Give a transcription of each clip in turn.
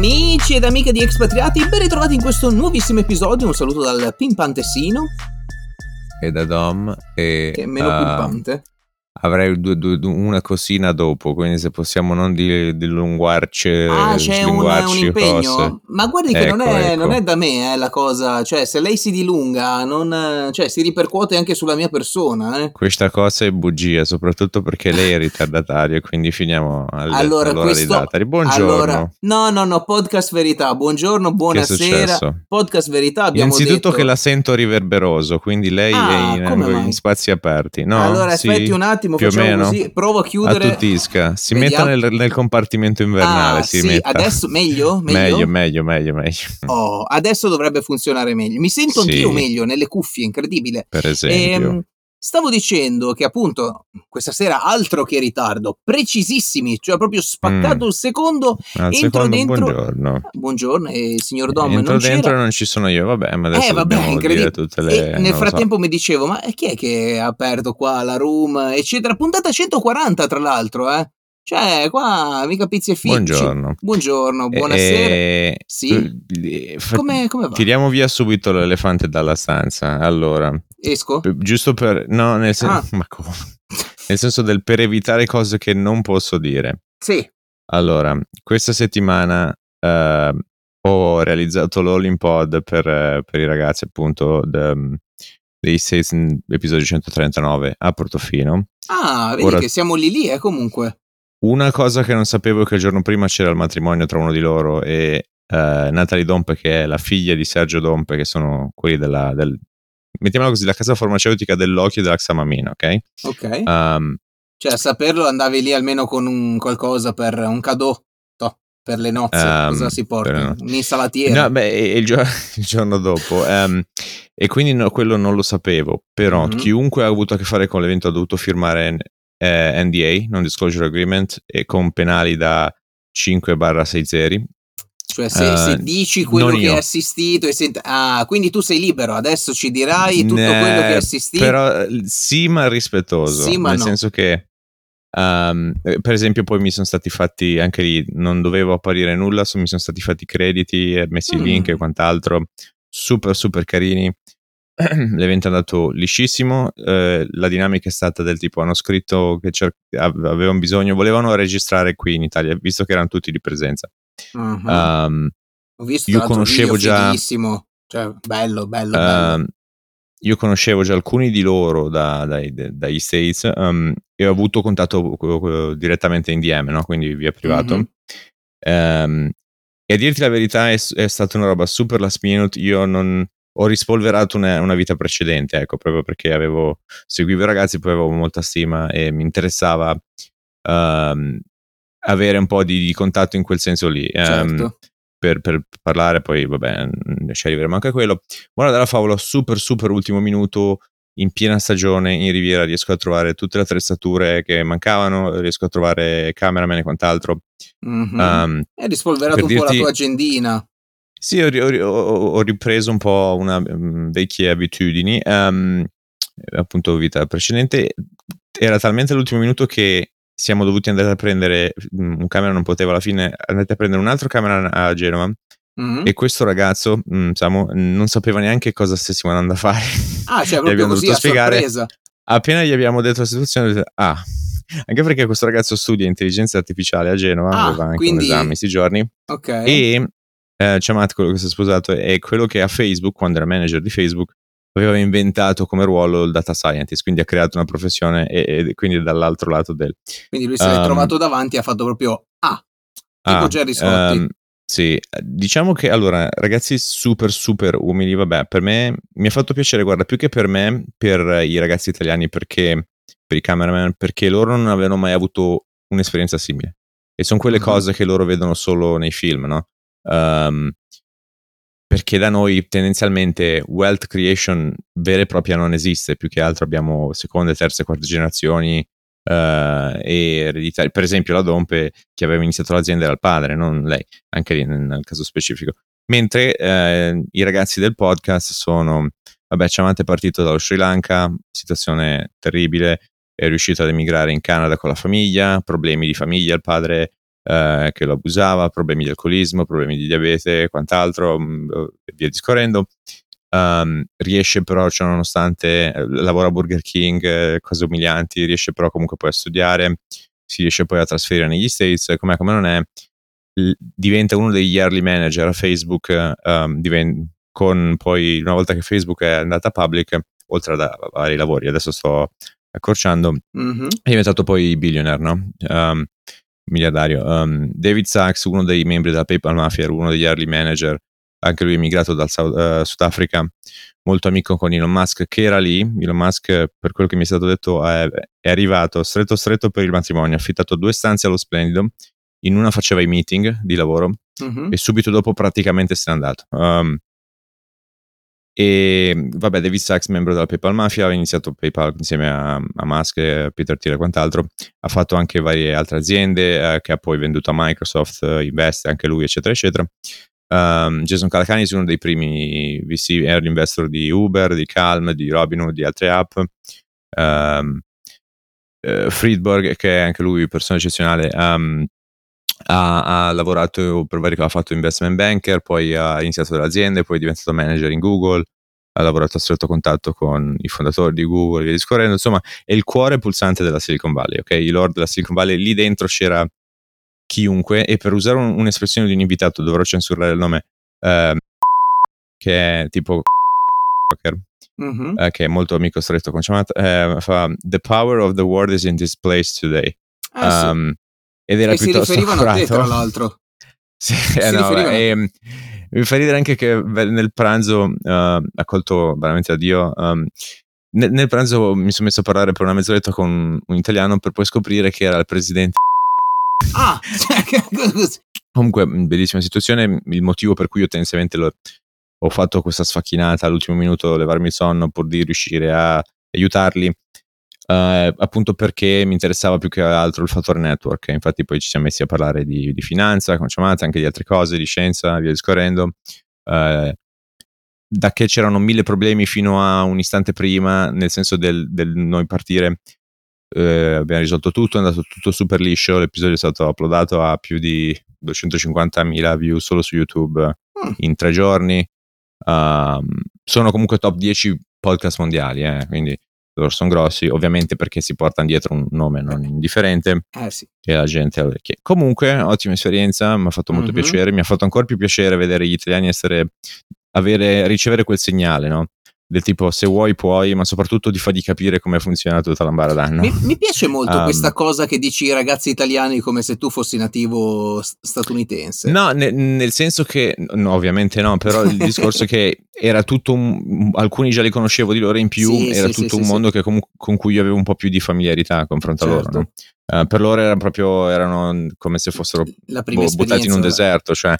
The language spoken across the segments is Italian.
Amici ed amiche di Expatriati, ben ritrovati in questo nuovissimo episodio. Un saluto dal pimpantessino. E da Dom. E, che è meno uh, pimpante. Avrei due, due, una cosina dopo, quindi se possiamo non dilungarci. Ah, c'è un, un, impegno. Cose. Ma guardi che ecco, non, è, ecco. non, è, da me eh, la cosa. Cioè, se lei si dilunga, non, cioè, si ripercuote anche sulla mia persona. Eh. Questa cosa è bugia, soprattutto perché lei è ritardatario, quindi finiamo alle, allora, all'ora questo, datari. Buongiorno. Allora, no, no, no, podcast verità. Buongiorno, buonasera. Podcast verità. Abbiamo Innanzitutto detto... che la sento riverberoso, quindi lei ah, è in, in, spazi aperti. No? Allora, aspetti sì, un attimo, più o meno. così provo a chiudere. A tutisca. Si metta nel, nel, compartimento invernale. Ah, si sì, metta. adesso meglio? Meglio, meglio, meglio, meglio. Oh, adesso dovrebbe funzionare meglio. Mi sento Sì. anch'io meglio nelle cuffie, incredibile. Per esempio. Ehm, stavo dicendo che appunto questa sera altro che ritardo, precisissimi, cioè proprio spaccato Mm. il secondo. Al entro secondo, dentro- buongiorno. Buongiorno, e il signor Dom Entro non dentro c'era. non ci sono io, vabbè, ma adesso Eh, vabbè, incredibile. dire tutte le... E nel lo so. frattempo mi dicevo, ma chi è che ha aperto qua la room, eccetera? Puntata 140, tra l'altro, eh? Cioè, qua mica pizzi e fici. Buongiorno. Buongiorno, buonasera. Eh, Sì. eh, fa- Come, come va? Tiriamo via subito l'elefante dalla stanza. Allora, Esco? giusto per... No, nel senso... Ah. Ma come? Nel senso del per evitare cose che non posso dire. Sì. Allora, questa settimana eh, ho realizzato l'All Pod per, eh, per i ragazzi appunto de- dei Season episodio 139 a Portofino. Ah, vedi Ora- che siamo lì lì, eh, comunque. Una cosa che non sapevo è che il giorno prima c'era il matrimonio tra uno di loro e eh, Natalie Dompe, che è la figlia di Sergio Dompe, che sono quelli della, del, mettiamola così, la casa farmaceutica dell'occhio e della Xamamina, ok? Ok. Um, Cioè, a saperlo andavi lì almeno con un qualcosa per un cadeau. per le nozze. Ehm, Cosa si porta? Un'insalatiera. no, beh, il, gio- il giorno dopo. ehm, e quindi no, quello non lo sapevo, però Mhm. chiunque ha avuto a che fare con l'evento ha dovuto firmare eh, NDA, Non Disclosure Agreement, e con penali da 5-6 zeri. Cioè, se, se eh, dici quello che io. hai assistito e senti... Ah, quindi tu sei libero. Adesso ci dirai tutto Ne- quello che hai assistito. Però eh, sì, ma rispettoso. Sì, ma nel no. senso che, um, per esempio, poi mi sono stati fatti anche lì, non dovevo apparire nulla, so- mi sono stati fatti crediti, messi Mm. link e quant'altro. Super, super carini. L'evento è andato liscissimo. eh, la dinamica è stata del tipo: hanno scritto che cer- av- avevano bisogno, volevano registrare qui in Italia, visto che erano tutti di presenza. Mhm. Um, Ho visto io conoscevo già-. Cioè, bello, bello, bello. Ehm, io conoscevo già alcuni di loro da- dai, dagli States ehm, e ho avuto contatto direttamente in DM, no? quindi via privato. Mhm. Ehm, e a dirti la verità è, è stata una roba super last minute. Io non ho rispolverato una, una vita precedente, ecco, proprio perché avevo, seguivo i ragazzi, poi avevo molta stima e mi interessava ehm, avere un po' di, di contatto in quel senso lì. Ehm, certo. per, per parlare, poi vabbè, mm, ci arriveremo anche a quello. Buona della favola, super super ultimo minuto, in piena stagione in Riviera riesco a trovare tutte le attrezzature che mancavano, riesco a trovare cameraman e quant'altro. Mhm. Um, Hai rispolverato per un po' la dirti- tua agendina. Sì, ho, ho ho- ripreso un po' una mm, vecchie abitudini, um, appunto vita precedente. Era talmente l'ultimo minuto che siamo dovuti andare a prendere mm, un camera, non poteva alla fine, andate a prendere un altro camera a Genova Mhm. e questo ragazzo mm, Samu, non sapeva neanche cosa stessimo andando a fare. Ah, cioè proprio abbiamo così dovuto a spiegare. sorpresa. Appena gli abbiamo detto la situazione, detto, ah, anche perché questo ragazzo studia intelligenza artificiale a Genova, Ah, aveva anche quindi- un esame questi giorni, Ok. e eh, Chamat, quello che si è sposato, è quello che a Facebook, quando era manager di Facebook, aveva inventato come ruolo il data scientist, quindi ha creato una professione e, e quindi dall'altro lato del... Quindi lui l'è um, trovato davanti e ha fatto proprio ah, tipo Ah, Gerry Scotti. ehm, sì, diciamo che allora, ragazzi super super umili, vabbè, per me mi ha fatto piacere, guarda, più che per me, per i ragazzi italiani, perché per i cameraman, perché loro non avevano mai avuto un'esperienza simile. E sono quelle Mhm. cose che loro vedono solo nei film, no? Ehm, perché da noi tendenzialmente wealth creation vera e propria non esiste, più che altro abbiamo seconde, terze, quarte generazioni eh, e ereditari. Per esempio la Dompe che aveva iniziato l'azienda era il padre, non lei, anche lì nel, nel caso specifico. Mentre eh, i ragazzi del podcast sono, vabbè, Ciamante è partito dallo Sri Lanka, situazione terribile, è riuscito ad emigrare in Canada con la famiglia, problemi di famiglia, il padre eh, che lo abusava, problemi di alcolismo, problemi di diabete e quant'altro, mh, e via discorrendo. Um, riesce però, cioè, nonostante eh, lavora a Burger King, eh, cose umilianti, riesce però comunque poi a studiare, si riesce poi a trasferire negli States, come, come non è, l- diventa uno degli early manager a Facebook, um, diven- con poi una volta che Facebook è andata public, oltre a vari lavori, adesso sto accorciando, mm-hmm. è diventato poi billionaire, no? Um, miliardario. Um, David Sachs, uno dei membri della PayPal Mafia, uno degli early manager, anche lui emigrato dal uh, Sudafrica, molto amico con Elon Musk, che era lì. Elon Musk, per quello che mi è stato detto, è, è arrivato stretto stretto per il matrimonio, ha affittato due stanze allo Splendido, in una faceva i meeting di lavoro mm-hmm. e subito dopo praticamente se n'è andato. Um, e vabbè, David Sachs, membro della PayPal Mafia, ha iniziato PayPal insieme a, a Musk, Peter Thiel e quant'altro. Ha fatto anche varie altre aziende eh, che ha poi venduto a Microsoft, eh, investe anche lui, eccetera, eccetera. Um, Jason Calacanis è uno dei primi VC early investor di Uber, di Calm, di Robinhood, di altre app. Um, uh, Friedberg, che è anche lui persona eccezionale, um, ha, ha, lavorato per vari ha fatto investment banker, poi ha iniziato delle aziende, poi è diventato manager in Google, ha lavorato a stretto contatto con i fondatori di Google e via discorrendo, insomma è il cuore pulsante della Silicon Valley, ok? I lord della Silicon Valley, lì dentro c'era chiunque e per usare un, un'espressione di un invitato dovrò censurare il nome, eh, che è tipo mm-hmm. eh, che è molto amico stretto con Chamat, eh, fa The power of the world is in this place today. Ah, um, sì ed era e piuttosto si riferivano accurato. a te, tra l'altro. sì, eh, no, e, ehm, mi fa ridere anche che nel pranzo, uh, accolto veramente a Dio, um, nel, nel, pranzo mi sono messo a parlare per una mezz'oretta con un italiano per poi scoprire che era il presidente. Ah, comunque, bellissima situazione. Il motivo per cui io tendenzialmente lo, ho fatto questa sfacchinata all'ultimo minuto, levarmi il sonno pur di riuscire a aiutarli, Uh, appunto perché mi interessava più che altro il fattore network. Infatti, poi ci siamo messi a parlare di, di finanza, con chiamate, anche di altre cose, di scienza, via discorrendo. Uh, da che c'erano mille problemi fino a un istante prima, nel senso del, del noi partire, uh, abbiamo risolto tutto, è andato tutto super liscio. L'episodio è stato uploadato a più di 250.000 view solo su YouTube mm. in tre giorni. Uh, sono comunque top 10 podcast mondiali, eh, quindi loro sono grossi, ovviamente perché si portano dietro un nome non indifferente eh sì. e la gente che comunque ottima esperienza, mi ha fatto molto mm-hmm. piacere, mi ha fatto ancora più piacere vedere gli italiani essere avere, ricevere quel segnale, no? Del tipo se vuoi puoi, ma soprattutto ti fa di capire come funziona tutta l'ambaradan. Mi, mi piace molto um, questa cosa che dici ai ragazzi italiani come se tu fossi nativo statunitense. No, ne, nel senso che, no, ovviamente no, però il discorso è che era tutto un, alcuni già li conoscevo di loro in più, sì, era sì, tutto sì, un mondo che com- con cui io avevo un po' più di familiarità confronto certo. a loro. No? Uh, per loro erano proprio erano come se fossero boh, buttati in un deserto, cioè,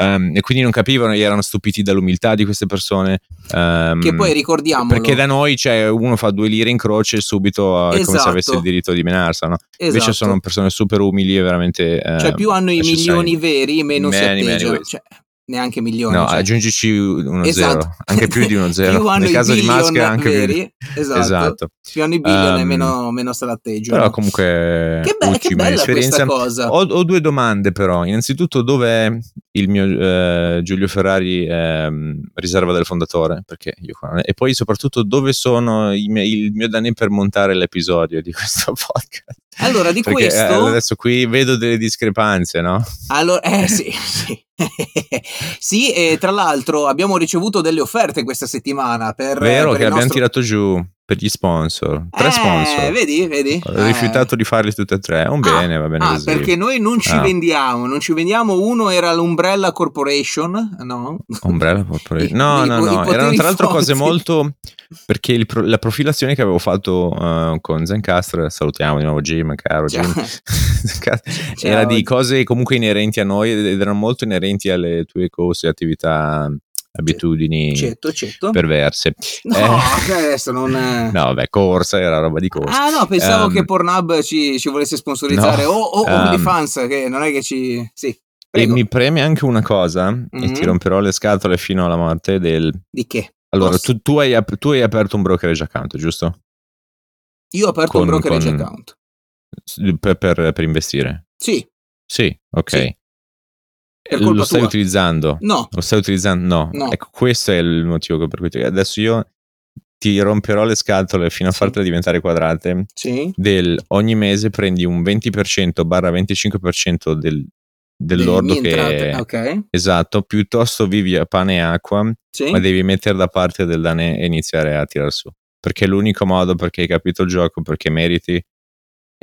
um, e quindi non capivano, erano stupiti dall'umiltà di queste persone. Um, che poi ricordiamo perché da noi cioè, uno fa due lire in croce e subito esatto. è come se avesse il esatto. diritto di menarsela. No? Esatto. Invece sono persone super umili e veramente. Uh, cioè, più hanno i milioni veri, meno many, si atteggiano. Cioè, neanche milioni. No, cioè. aggiungici uno esatto. zero, anche più di uno zero. Nel caso di maschera anche veri, più. Esatto. esatto. Più hanno i billion um, e meno, meno se l'atteggiano. Però comunque che, be- che bella esperienza. cosa. Ho, ho, due domande però. Innanzitutto dov'è il mio eh, Giulio Ferrari eh, riserva del fondatore? Perché io E poi soprattutto dove sono miei, il mio danè per montare l'episodio di questo podcast? Allora, di Perché, questo... Eh, adesso qui vedo delle discrepanze, no? Allora, eh sì, sì. sì, e tra l'altro abbiamo ricevuto delle offerte questa settimana per... Vero per che abbiamo nostro... tirato giù per gli sponsor, tre eh, sponsor. Vedi, vedi. Ho rifiutato eh. di farli tutti e tre. Un bene, ah, va bene ah, così. perché noi non ci ah. vendiamo, non ci vendiamo. Uno era l'Umbrella Corporation, no? Umbrella Corporation. No, I, no, no, erano tra l'altro cose molto perché il, la profilazione che avevo fatto uh, con Zencastro, salutiamo di nuovo Jim, caro Jim. era di cose comunque inerenti a noi ed erano molto inerenti alle tue cose, attività abitudini certo, certo. perverse. No, eh, adesso non... È... No, vabbè, corsa era roba di corsa. Ah no, pensavo um, che Pornhub ci, ci volesse sponsorizzare no, o, o um, OnlyFans, che non è che ci... Sì. Prego. E mi preme anche una cosa, mm-hmm. e ti romperò le scatole fino alla morte del... Di che? Allora, tu, tu, hai, tu, hai, aperto un brokerage account, giusto? Io ho aperto con, un brokerage con, account. Per, per, per investire? Sì. Sì, ok. Sì. Lo stai tua. utilizzando? No, Lo stai utilizzando? No. No. Ecco, questo è il motivo per cui ti- adesso io ti romperò le scatole fino a Sì. fartele diventare quadrate. sì. Del ogni mese prendi un 20% barra 25% del, dell'ordo che entrate, Ok, esatto, piuttosto vivi a pane e acqua, sì. ma devi mettere da parte del danè e iniziare a tirar su. Perché è l'unico modo perché hai capito il gioco, perché meriti.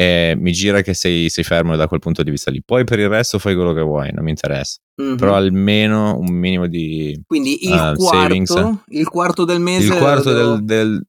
E mi gira che sei, sei fermo da quel punto di vista lì. Poi per il resto fai quello che vuoi, non mi interessa. Mhm. Però almeno un minimo di Quindi il savings. quarto, il quarto del mese il quarto devo- del, del,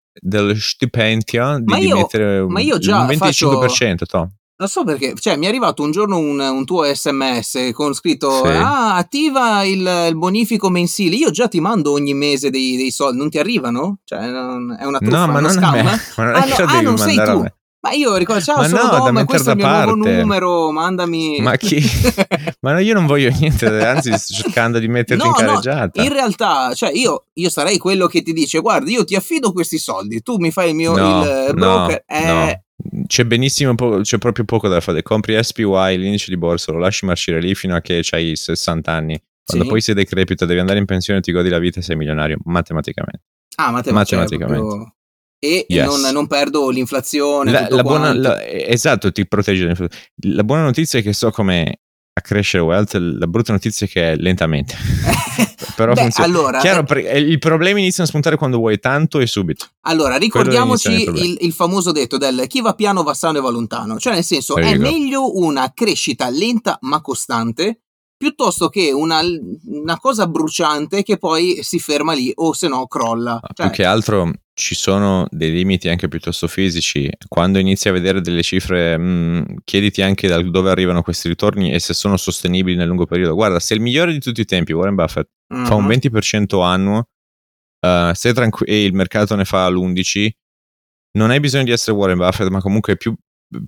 del stipendio Ma devi io- mettere un, ma io già un 25%. to. Non so perché, cioè mi è arrivato un giorno un, un tuo sms con scritto Sì. ah attiva il, il bonifico mensile, io già ti mando ogni mese dei, dei soldi, non ti arrivano? Cioè non- è una truffa, No, ma non a scam? me. eh? Ma non è Ah, che no, ah, non sei a tu. Ma io ricordo, ciao, Ma sono no, da Dom, questo è il da mio nuovo parte. numero, mandami... Ma chi? Ma no, io non voglio niente, anzi sto cercando di metterti in No, no. In realtà, cioè io, io sarei quello che ti dice, guarda, io ti affido questi soldi, tu mi fai il mio No, il no, broker. eh, no. C'è benissimo, c'è proprio poco da fare. Compri SPY, l'indice di borsa, lo lasci marcire lì fino a che hai 60 anni. Quando Sì. poi sei decrepito, devi andare in pensione, ti godi la vita e sei milionario, matematicamente. Ah, matematica, Matematicamente. proprio- E, Yes. non, non perdo l'inflazione. La, la buona, la- esatto, ti protegge. La buona notizia è che so come accrescere wealth, la brutta notizia è che è lentamente. Però Beh, funziona. allora, Chiaro, eh, eh, i problemi iniziano a spuntare quando vuoi tanto e subito. allora, ricordiamoci il il, famoso detto del chi va piano va sano e va lontano. Cioè, nel senso, There è meglio una crescita lenta ma costante piuttosto che una, una cosa bruciante che poi si ferma lì o se no crolla. Ma Cioè, Più che altro ci sono dei limiti anche piuttosto fisici. Quando inizi a vedere delle cifre, mm, chiediti anche da dove arrivano questi ritorni e se sono sostenibili nel lungo periodo. Guarda, se il migliore di tutti i tempi, Warren Buffett, fa un mhm. 20% annuo eh, se tranqu- e il mercato ne fa l'11%, non hai bisogno di essere Warren Buffett, ma comunque più,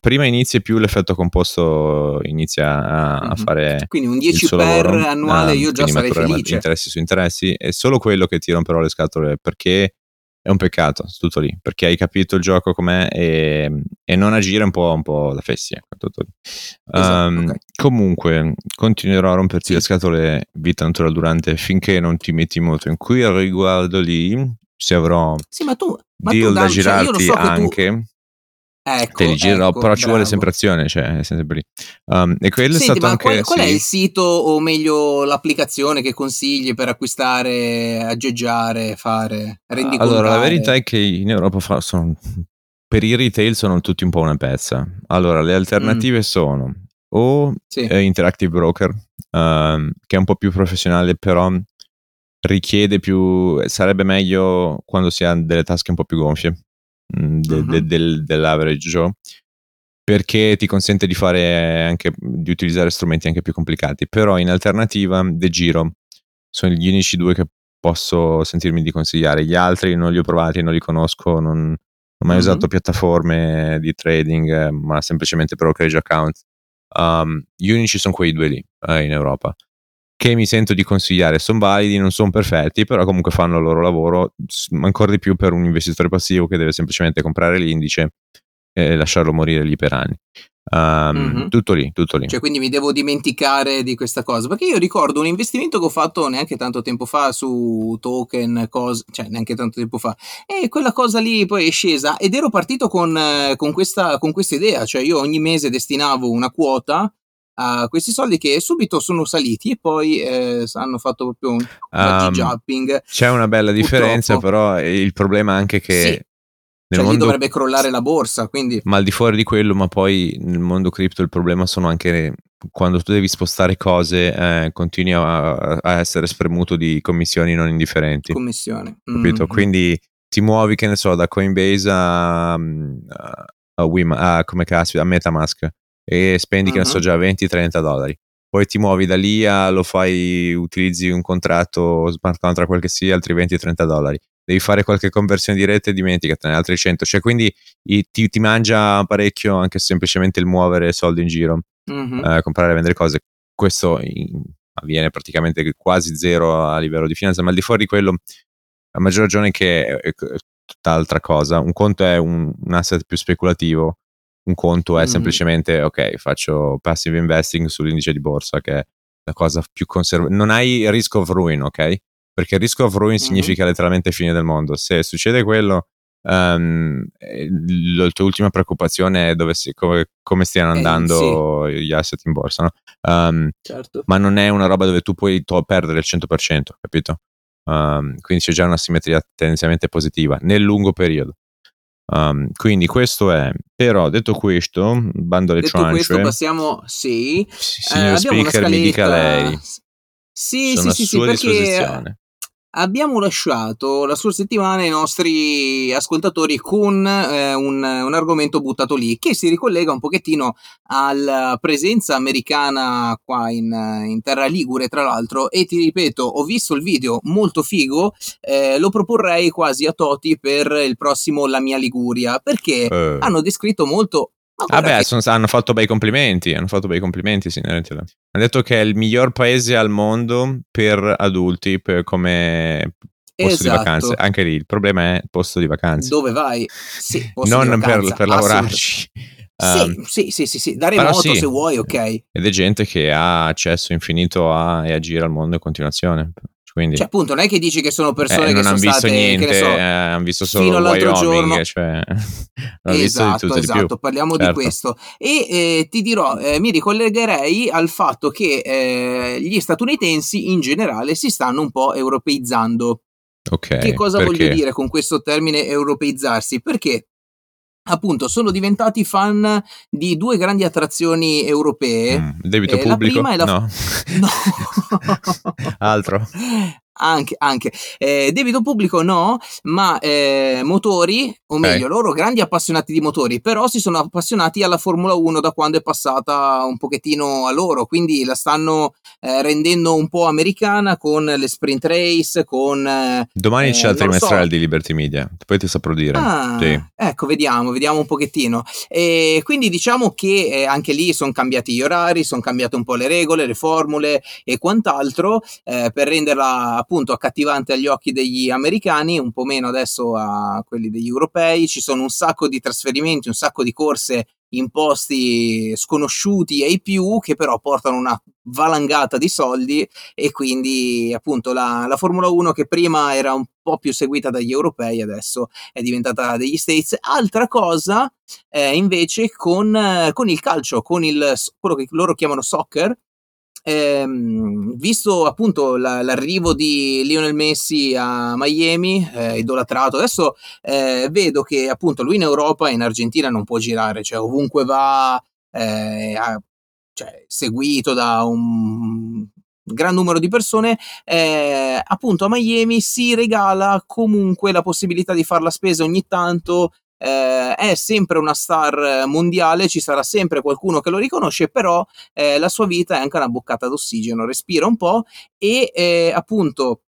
prima inizi e più l'effetto composto inizia a, a Mhm. fare Quindi un il 10 suo per lavoro. annuale ehm, io già sarei felice. interessi su interessi, è solo quello che ti romperò le scatole perché è un peccato, tutto lì, perché hai capito il gioco com'è e, e non agire un po', un po' da fessi. ecco, tutto lì. Esatto, Ehm, ok. Comunque, continuerò a romperti le scatole vita natural durante finché non ti metti molto in qui al riguardo lì, se avrò Sì, ma tu, ma tu deal da cioè, io lo girarti so che tu... Ecco, te li girerò, ecco, però ci vuole bravo. sempre azione, cioè è sempre lì. Um, e quello Senti, è stato anche... qual, qual è sì. il sito o meglio l'applicazione che consigli per acquistare, aggeggiare, fare, rendicontare? Allora, la verità è che in Europa fa- sono, per i retail sono tutti un po' una pezza. Allora, le alternative sono o Mm. Sì. eh, Interactive Broker, ehm, che è un po' più professionale, però richiede più, sarebbe meglio quando si ha delle tasche un po' più gonfie mm, de- Mhm. de- del- dell'average Joe, perché ti consente di fare anche, di utilizzare strumenti anche più complicati. Però in alternativa, De Giro sono gli unici due che posso sentirmi di consigliare. Gli altri non li ho provati, non li conosco, non, non ho mai Mhm. usato piattaforme di trading, eh, ma semplicemente brokerage account. Um, gli unici sono quei due lì eh, in Europa che mi sento di consigliare. Sono validi, non sono perfetti, però comunque fanno il loro lavoro, ancora di più per un investitore passivo che deve semplicemente comprare l'indice e lasciarlo morire lì per anni. Um, Mhm. Tutto lì, tutto lì. Cioè, quindi mi devo dimenticare di questa cosa. Perché io ricordo un investimento che ho fatto neanche tanto tempo fa su token, cose, cioè neanche tanto tempo fa. E quella cosa lì poi è scesa ed ero partito con, con questa, con questa idea. Cioè, io ogni mese destinavo una quota a questi soldi che subito sono saliti e poi eh, hanno fatto proprio un Um, jumping. C'è una bella differenza, Purtroppo. però eh, il problema è anche che Sì. nel Cioè, mondo dovrebbe crollare la borsa, quindi... ma al di fuori di quello, ma poi nel mondo cripto il problema sono anche quando tu devi spostare cose, eh, continui a, a essere spremuto di commissioni non indifferenti. Commissione. capito? Mhm. Quindi ti muovi, che ne so, da Coinbase a, a, a, Wima- a- come caspita, a Metamask e spendi, che ne so, già 20-30 dollari. Poi ti muovi da lì a lo fai, utilizzi un contratto smart contract, quel che sia, altri 20-30 dollari. Devi fare qualche conversione di rete e dimenticatene, altri 100. Cioè, quindi i- ti, ti mangia parecchio anche semplicemente il muovere soldi in giro, Mhm. eh, comprare e vendere cose. Questo in- avviene praticamente quasi zero a livello di finanza, ma al di fuori di quello, a maggior ragione che è, è tutt'altra cosa. Un conto è un, un asset più speculativo, un conto è mm-hmm. semplicemente, ok, faccio passive investing sull'indice di borsa, che è la cosa più conservativa. Non hai risk of ruin, ok? Perché risk of ruin mm-hmm. significa letteralmente fine del mondo. Se succede quello, um, la tua ultima preoccupazione è dove si, come, come, stiano andando eh, sì. gli asset in borsa, no? Um, certo. Ma non è una roba dove tu puoi to- perdere il 100%, capito? Um, quindi c'è già una simmetria tendenzialmente positiva nel lungo periodo. Um, quindi questo è, però detto questo, bando alle detto ciance. questo passiamo, sì, signor eh, speaker mi dica lei. Sì, Sono sì, sì, sì, perché abbiamo lasciato la scorsa settimana i nostri ascoltatori con eh, un, un, argomento buttato lì che si ricollega un pochettino alla presenza americana qua in, in terra ligure tra l'altro e ti ripeto ho visto il video molto figo eh, lo proporrei quasi a Toti per il prossimo La mia Liguria perché eh. hanno descritto molto Vabbè, che... hanno fatto bei complimenti, hanno fatto bei complimenti, sì, hanno detto che è il miglior paese al mondo per adulti, per come posto esatto. di vacanze. Anche lì il problema è il posto di vacanze. Dove vai? Sì, non per, per lavorarci. Um, sì, sì, sì, sì, da remoto sì. se vuoi, ok. Ed è gente che ha accesso infinito a, e a girare al mondo in continuazione. Quindi, cioè, appunto, non è che dici che sono persone eh, che sono visto state, niente, so, eh, hanno visto solo fino all'altro Wyoming, giorno. Cioè, esatto, di esatto, di parliamo certo. di questo. E eh, ti dirò, eh, mi ricollegherei al fatto che eh, gli statunitensi in generale si stanno un po' europeizzando. Okay, che cosa perché? voglio dire con questo termine europeizzarsi? Perché appunto sono diventati fan di due grandi attrazioni europee. Mm, debito eh, pubblico? La la... No. no. Altro. Anche, anche. Eh, debito pubblico no, ma eh, motori, o meglio, loro grandi appassionati di motori, però si sono appassionati alla Formula 1 da quando è passata un pochettino a loro, quindi la stanno eh, rendendo un po' americana con le sprint race, con... Eh, Domani c'è il trimestrale so. di Liberty Media, poi ti saprò dire. Ah, sì. Ecco, vediamo, vediamo un pochettino. E quindi diciamo che eh, anche lì sono cambiati gli orari, sono cambiate un po' le regole, le formule e quant'altro eh, per renderla appunto accattivante agli occhi degli americani, un po' meno adesso a quelli degli europei. Ci sono un sacco di trasferimenti, un sacco di corse in posti sconosciuti ai più che però portano una valangata di soldi e quindi appunto la, la, Formula 1 che prima era un po' più seguita dagli europei adesso è diventata degli States. Altra cosa eh, invece con, con il calcio, con il, quello che loro chiamano soccer, ehm, visto appunto la, l'arrivo di Lionel Messi a Miami, eh, idolatrato, adesso eh, vedo che appunto lui in Europa e in Argentina non può girare, cioè ovunque va, eh, ha, cioè, seguito da un gran numero di persone, eh, appunto a Miami si regala comunque la possibilità di fare la spesa ogni tanto eh, è sempre una star mondiale, ci sarà sempre qualcuno che lo riconosce, però eh, la sua vita è anche una boccata d'ossigeno, respira un po' e eh, appunto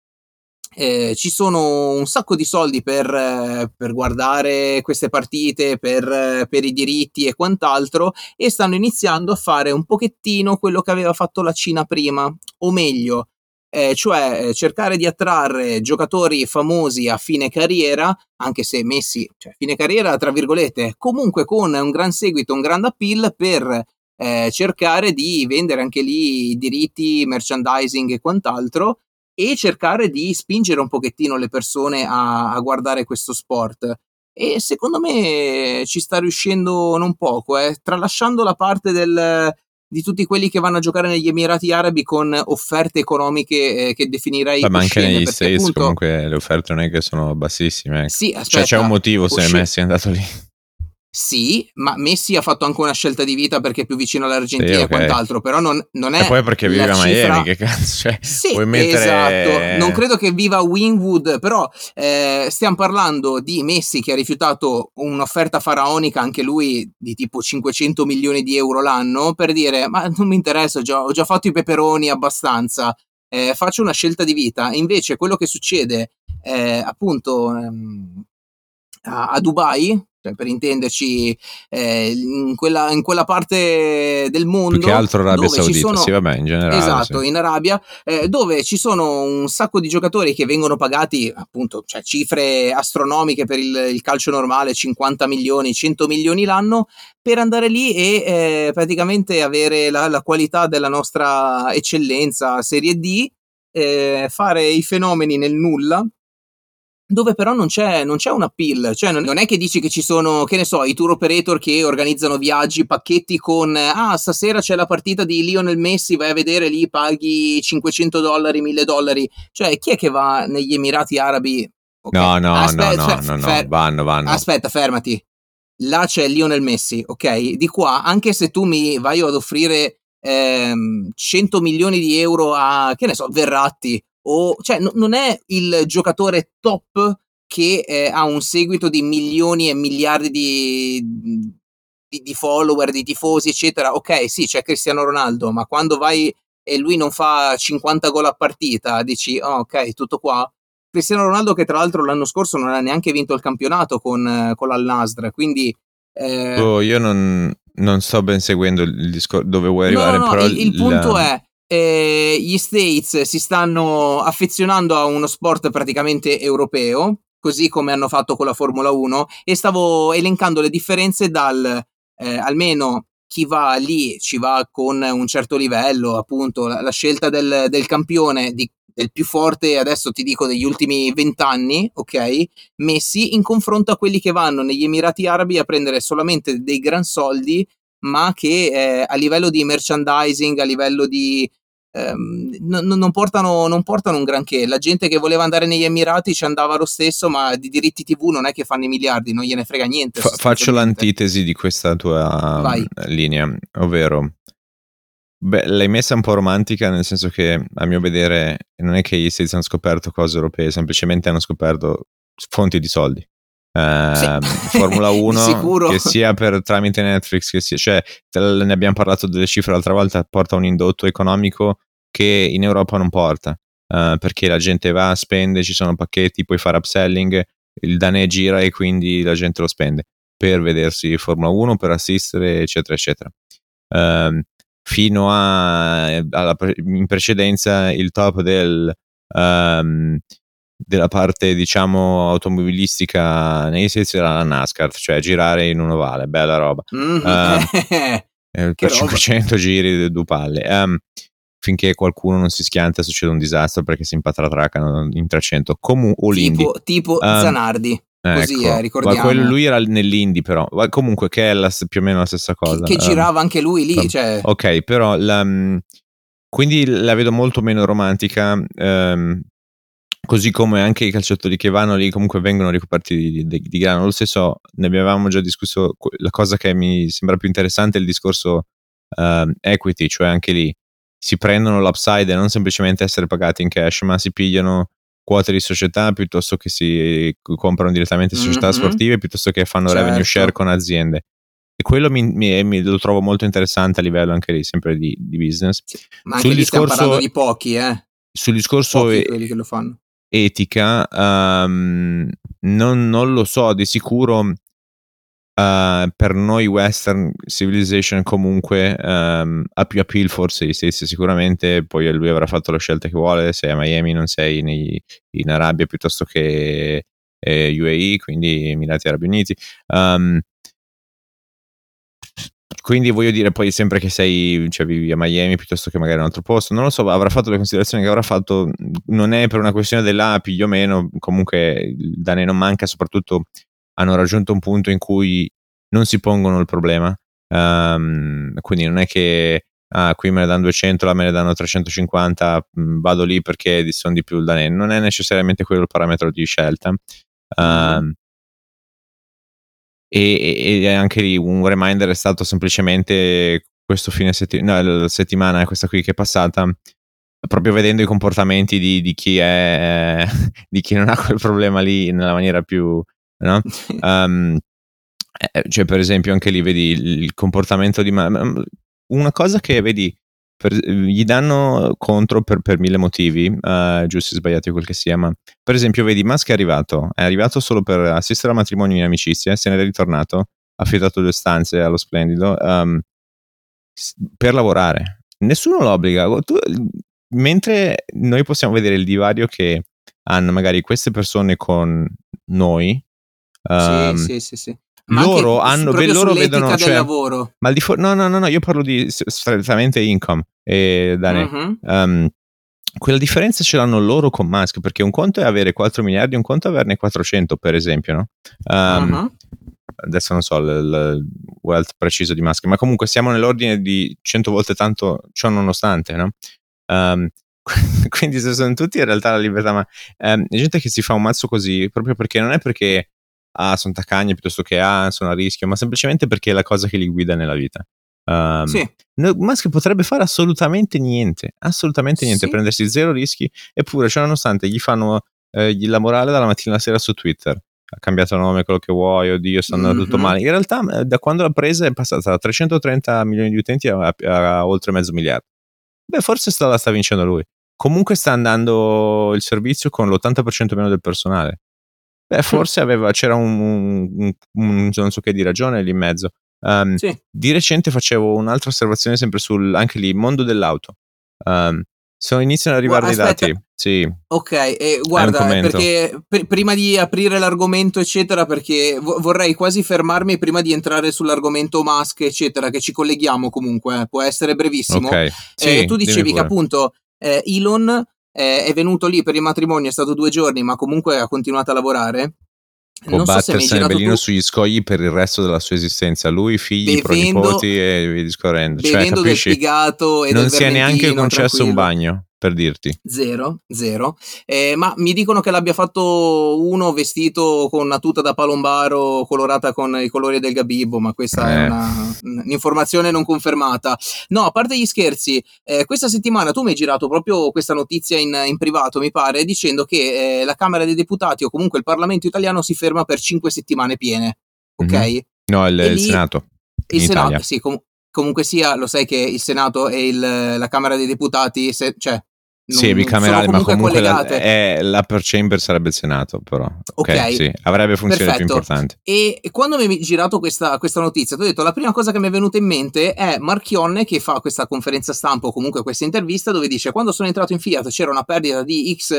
eh, ci sono un sacco di soldi per, eh, per guardare queste partite, per, per, i diritti e quant'altro, e stanno iniziando a fare un pochettino quello che aveva fatto la Cina prima, o meglio, eh, cioè eh, cercare di attrarre giocatori famosi a fine carriera, anche se messi, cioè fine carriera tra virgolette, comunque con un gran seguito, un gran appeal per eh, cercare di vendere anche lì diritti, merchandising e quant'altro e cercare di spingere un pochettino le persone a, a guardare questo sport. E secondo me ci sta riuscendo non poco, eh, tralasciando la parte del, di tutti quelli che vanno a giocare negli Emirati Arabi con offerte economiche eh, che definirei Beh, ma anche negli States appunto... comunque le offerte non è che sono bassissime ecco. sì, aspetta, cioè c'è un motivo se Messi è andato lì sì, ma Messi ha fatto anche una scelta di vita perché è più vicino all'Argentina sì, okay. e quant'altro, però non, non è... E poi perché vive a Miami, che cazzo, cioè, sì, puoi mettere... esatto, non credo che viva a Wingwood, però eh, stiamo parlando di Messi che ha rifiutato un'offerta faraonica, anche lui, di tipo 500 milioni di euro l'anno, per dire, ma non mi interessa, ho già, ho già fatto i peperoni abbastanza, eh, faccio una scelta di vita. Invece quello che succede, eh, appunto, ehm, a, a Dubai cioè, per intenderci, eh, in, quella, in, quella, parte del mondo. Più che altro Arabia Saudita, sono, sì, vabbè, in generale. Esatto, sì. in Arabia, eh, dove ci sono un sacco di giocatori che vengono pagati, appunto, cioè cifre astronomiche per il, il calcio normale, 50 milioni, 100 milioni l'anno, per andare lì e eh, praticamente avere la, la, qualità della nostra eccellenza Serie D, eh, fare i fenomeni nel nulla dove però non c'è, non c'è un appeal, cioè non, è che dici che ci sono, che ne so, i tour operator che organizzano viaggi, pacchetti con, ah, stasera c'è la partita di Lionel Messi, vai a vedere lì, paghi 500 dollari, 1000 dollari, cioè chi è che va negli Emirati Arabi? Okay. No, no, Aspetta, no, no, no, no, fer- vanno, vanno. Aspetta, fermati. Là c'è Lionel Messi, ok? Di qua, anche se tu mi vai ad offrire ehm, 100 milioni di euro a, che ne so, Verratti o cioè n- non è il giocatore top che eh, ha un seguito di milioni e miliardi di, di, di, follower, di tifosi, eccetera. Ok, sì, c'è Cristiano Ronaldo, ma quando vai e lui non fa 50 gol a partita, dici, oh, ok, tutto qua. Cristiano Ronaldo che tra l'altro l'anno scorso non ha neanche vinto il campionato con, con l'Al-Nasr, quindi... Eh... Oh, io non, non, sto ben seguendo il discorso dove vuoi arrivare, no, no, però... Il, il punto la... è, eh, gli States si stanno affezionando a uno sport praticamente europeo, così come hanno fatto con la Formula 1, e stavo elencando le differenze dal eh, almeno chi va lì ci va con un certo livello, appunto la, la scelta del, del campione di, del più forte, adesso ti dico degli ultimi vent'anni, ok? Messi in confronto a quelli che vanno negli Emirati Arabi a prendere solamente dei gran soldi ma che eh, a livello di merchandising, a livello di... Ehm, n- non, portano, non, portano, un granché. La gente che voleva andare negli Emirati ci andava lo stesso, ma di diritti TV non è che fanno i miliardi, non gliene frega niente. Fa- faccio l'antitesi di questa tua Vai. linea, ovvero... Beh, l'hai messa un po' romantica, nel senso che a mio vedere non è che gli States hanno scoperto cose europee, semplicemente hanno scoperto fonti di soldi sì. Ehm, Formula 1 che sia per tramite Netflix che sia cioè ne abbiamo parlato delle cifre l'altra volta porta un indotto economico che in Europa non porta uh, perché la gente va spende ci sono pacchetti puoi fare upselling il danè gira e quindi la gente lo spende per vedersi Formula 1 per assistere eccetera eccetera uh, fino a alla, in precedenza il top del um, della parte diciamo automobilistica nei States era la NASCAR, cioè girare in un ovale, bella roba. Mm-hmm. Uh, per 500 giri due palle. Um, finché qualcuno non si schianta succede un disastro perché si impatratracano in 300 Comu- o tipo, tipo um, Zanardi. Così ecco, eh, ricordiamo. quello, lui era nell'Indy però. Comunque che è la, più o meno la stessa cosa. che, che girava anche lui lì cioè... ok però la, quindi la vedo molto meno romantica um, Così come anche i calciatori che vanno lì comunque vengono ricoperti di, di, di grano. Lo stesso, ne avevamo già discusso, la cosa che mi sembra più interessante è il discorso uh, equity, cioè anche lì si prendono l'upside e non semplicemente essere pagati in cash, ma si pigliano quote di società piuttosto che si comprano direttamente società mm-hmm. sportive, piuttosto che fanno certo. revenue share con aziende. E quello mi, mi, mi, lo trovo molto interessante a livello anche lì, sempre di, di business. Sì, ma anche sul discorso, stiamo parlando di pochi, eh. Sul discorso pochi quelli che lo fanno etica, um, non, non, lo so, di sicuro uh, per noi Western Civilization comunque um, ha più appeal forse gli stessi sicuramente, poi lui avrà fatto la scelta che vuole, sei a Miami non sei nei, in Arabia piuttosto che eh, UAE, quindi Emirati Arabi Uniti. Um, quindi voglio dire poi sempre che sei, cioè vivi a Miami piuttosto che magari in un altro posto, non lo so, avrà fatto le considerazioni che avrà fatto, non è per una questione dell'A, più o meno, comunque il Dane non manca, soprattutto hanno raggiunto un punto in cui non si pongono il problema, um, quindi non è che ah, qui me ne danno 200, là me ne danno 350, mh, mm, vado lì perché sono di più il Dane, non è necessariamente quello il parametro di scelta. Um, e, e, anche lì un reminder è stato semplicemente questo fine settimana, no, la settimana questa qui che è passata, proprio vedendo i comportamenti di, di chi è, di chi non ha quel problema lì nella maniera più, no? um, cioè per esempio anche lì vedi il comportamento di una cosa che vedi per, gli danno contro per, per mille motivi, uh, giusti o sbagliati quel che sia, ma per esempio vedi Musk è arrivato, è arrivato solo per assistere al matrimonio in amicizia, se ne è ritornato, ha affittato due stanze allo Splendido um, per lavorare. Nessuno lo obbliga. Tu, mentre noi possiamo vedere il divario che hanno magari queste persone con noi, um, sì, sì, sì, sì. Ma loro hanno beh, loro vedono cioè, lavoro. Ma di fo- no, no, no, no, io parlo di strettamente income e Dani, uh-huh. um, quella differenza ce l'hanno loro con Musk perché un conto è avere 4 miliardi, un conto è averne 400, per esempio, no? Um, uh-huh. Adesso non so il, wealth preciso di Musk, ma comunque siamo nell'ordine di 100 volte tanto ciò nonostante, no? Um, quindi se sono tutti in realtà la libertà, ma um, è gente che si fa un mazzo così proprio perché non è perché ah, sono taccagni piuttosto che ah, sono a rischio, ma semplicemente perché è la cosa che li guida nella vita. Um, sì. Musk potrebbe fare assolutamente niente, assolutamente niente, sì. prendersi zero rischi, eppure, cioè, nonostante gli fanno eh, la morale dalla mattina alla sera su Twitter. Ha cambiato nome, quello che vuoi, oddio, sta andando mm-hmm. tutto male. In realtà, eh, da quando l'ha presa è passata da 330 milioni di utenti a, a, a oltre mezzo miliardo. Beh, forse sta, la sta vincendo lui. Comunque sta andando il servizio con l'80% meno del personale. Beh, forse aveva, c'era un, un, un, non so che di ragione lì in mezzo. Um, sì. Di recente facevo un'altra osservazione sempre sul, anche lì, mondo dell'auto. Um, sono, iniziano ad arrivare dei dati. Sì. Ok, eh, guarda, perché pr- prima di aprire l'argomento, eccetera, perché vo- vorrei quasi fermarmi prima di entrare sull'argomento Musk, eccetera, che ci colleghiamo comunque, eh, può essere brevissimo. Okay. Sì, eh, tu dicevi che appunto eh, Elon eh, è venuto lì per il matrimonio, è stato due giorni, ma comunque ha continuato a lavorare. Può non battersi so nel bellino sugli scogli per il resto della sua esistenza, lui, figli, bevendo, pronipoti e via discorrendo. Cioè, bevendo cioè, capisci? del pigato e non si è neanche concesso tranquillo. un bagno per dirti. Zero, zero. Eh, ma mi dicono che l'abbia fatto uno vestito con una tuta da palombaro colorata con i colori del Gabibbo, ma questa eh. è una, un'informazione non confermata. No, a parte gli scherzi, eh, questa settimana tu mi hai girato proprio questa notizia in, in privato, mi pare, dicendo che eh, la Camera dei Deputati o comunque il Parlamento italiano si ferma per cinque settimane piene. Ok? Mm-hmm. No, il, il Senato. Il Senato, sì, com- comunque sia, lo sai che il Senato e il, la Camera dei Deputati, se, cioè non, sì, bicamerale, ma comunque la, è, l'upper chamber sarebbe il Senato, però. Ok, okay sì, avrebbe funzioni Perfetto. più importanti. E quando mi hai girato questa, questa notizia, ti ho detto la prima cosa che mi è venuta in mente è Marchionne che fa questa conferenza stampa o comunque questa intervista dove dice quando sono entrato in Fiat c'era una perdita di X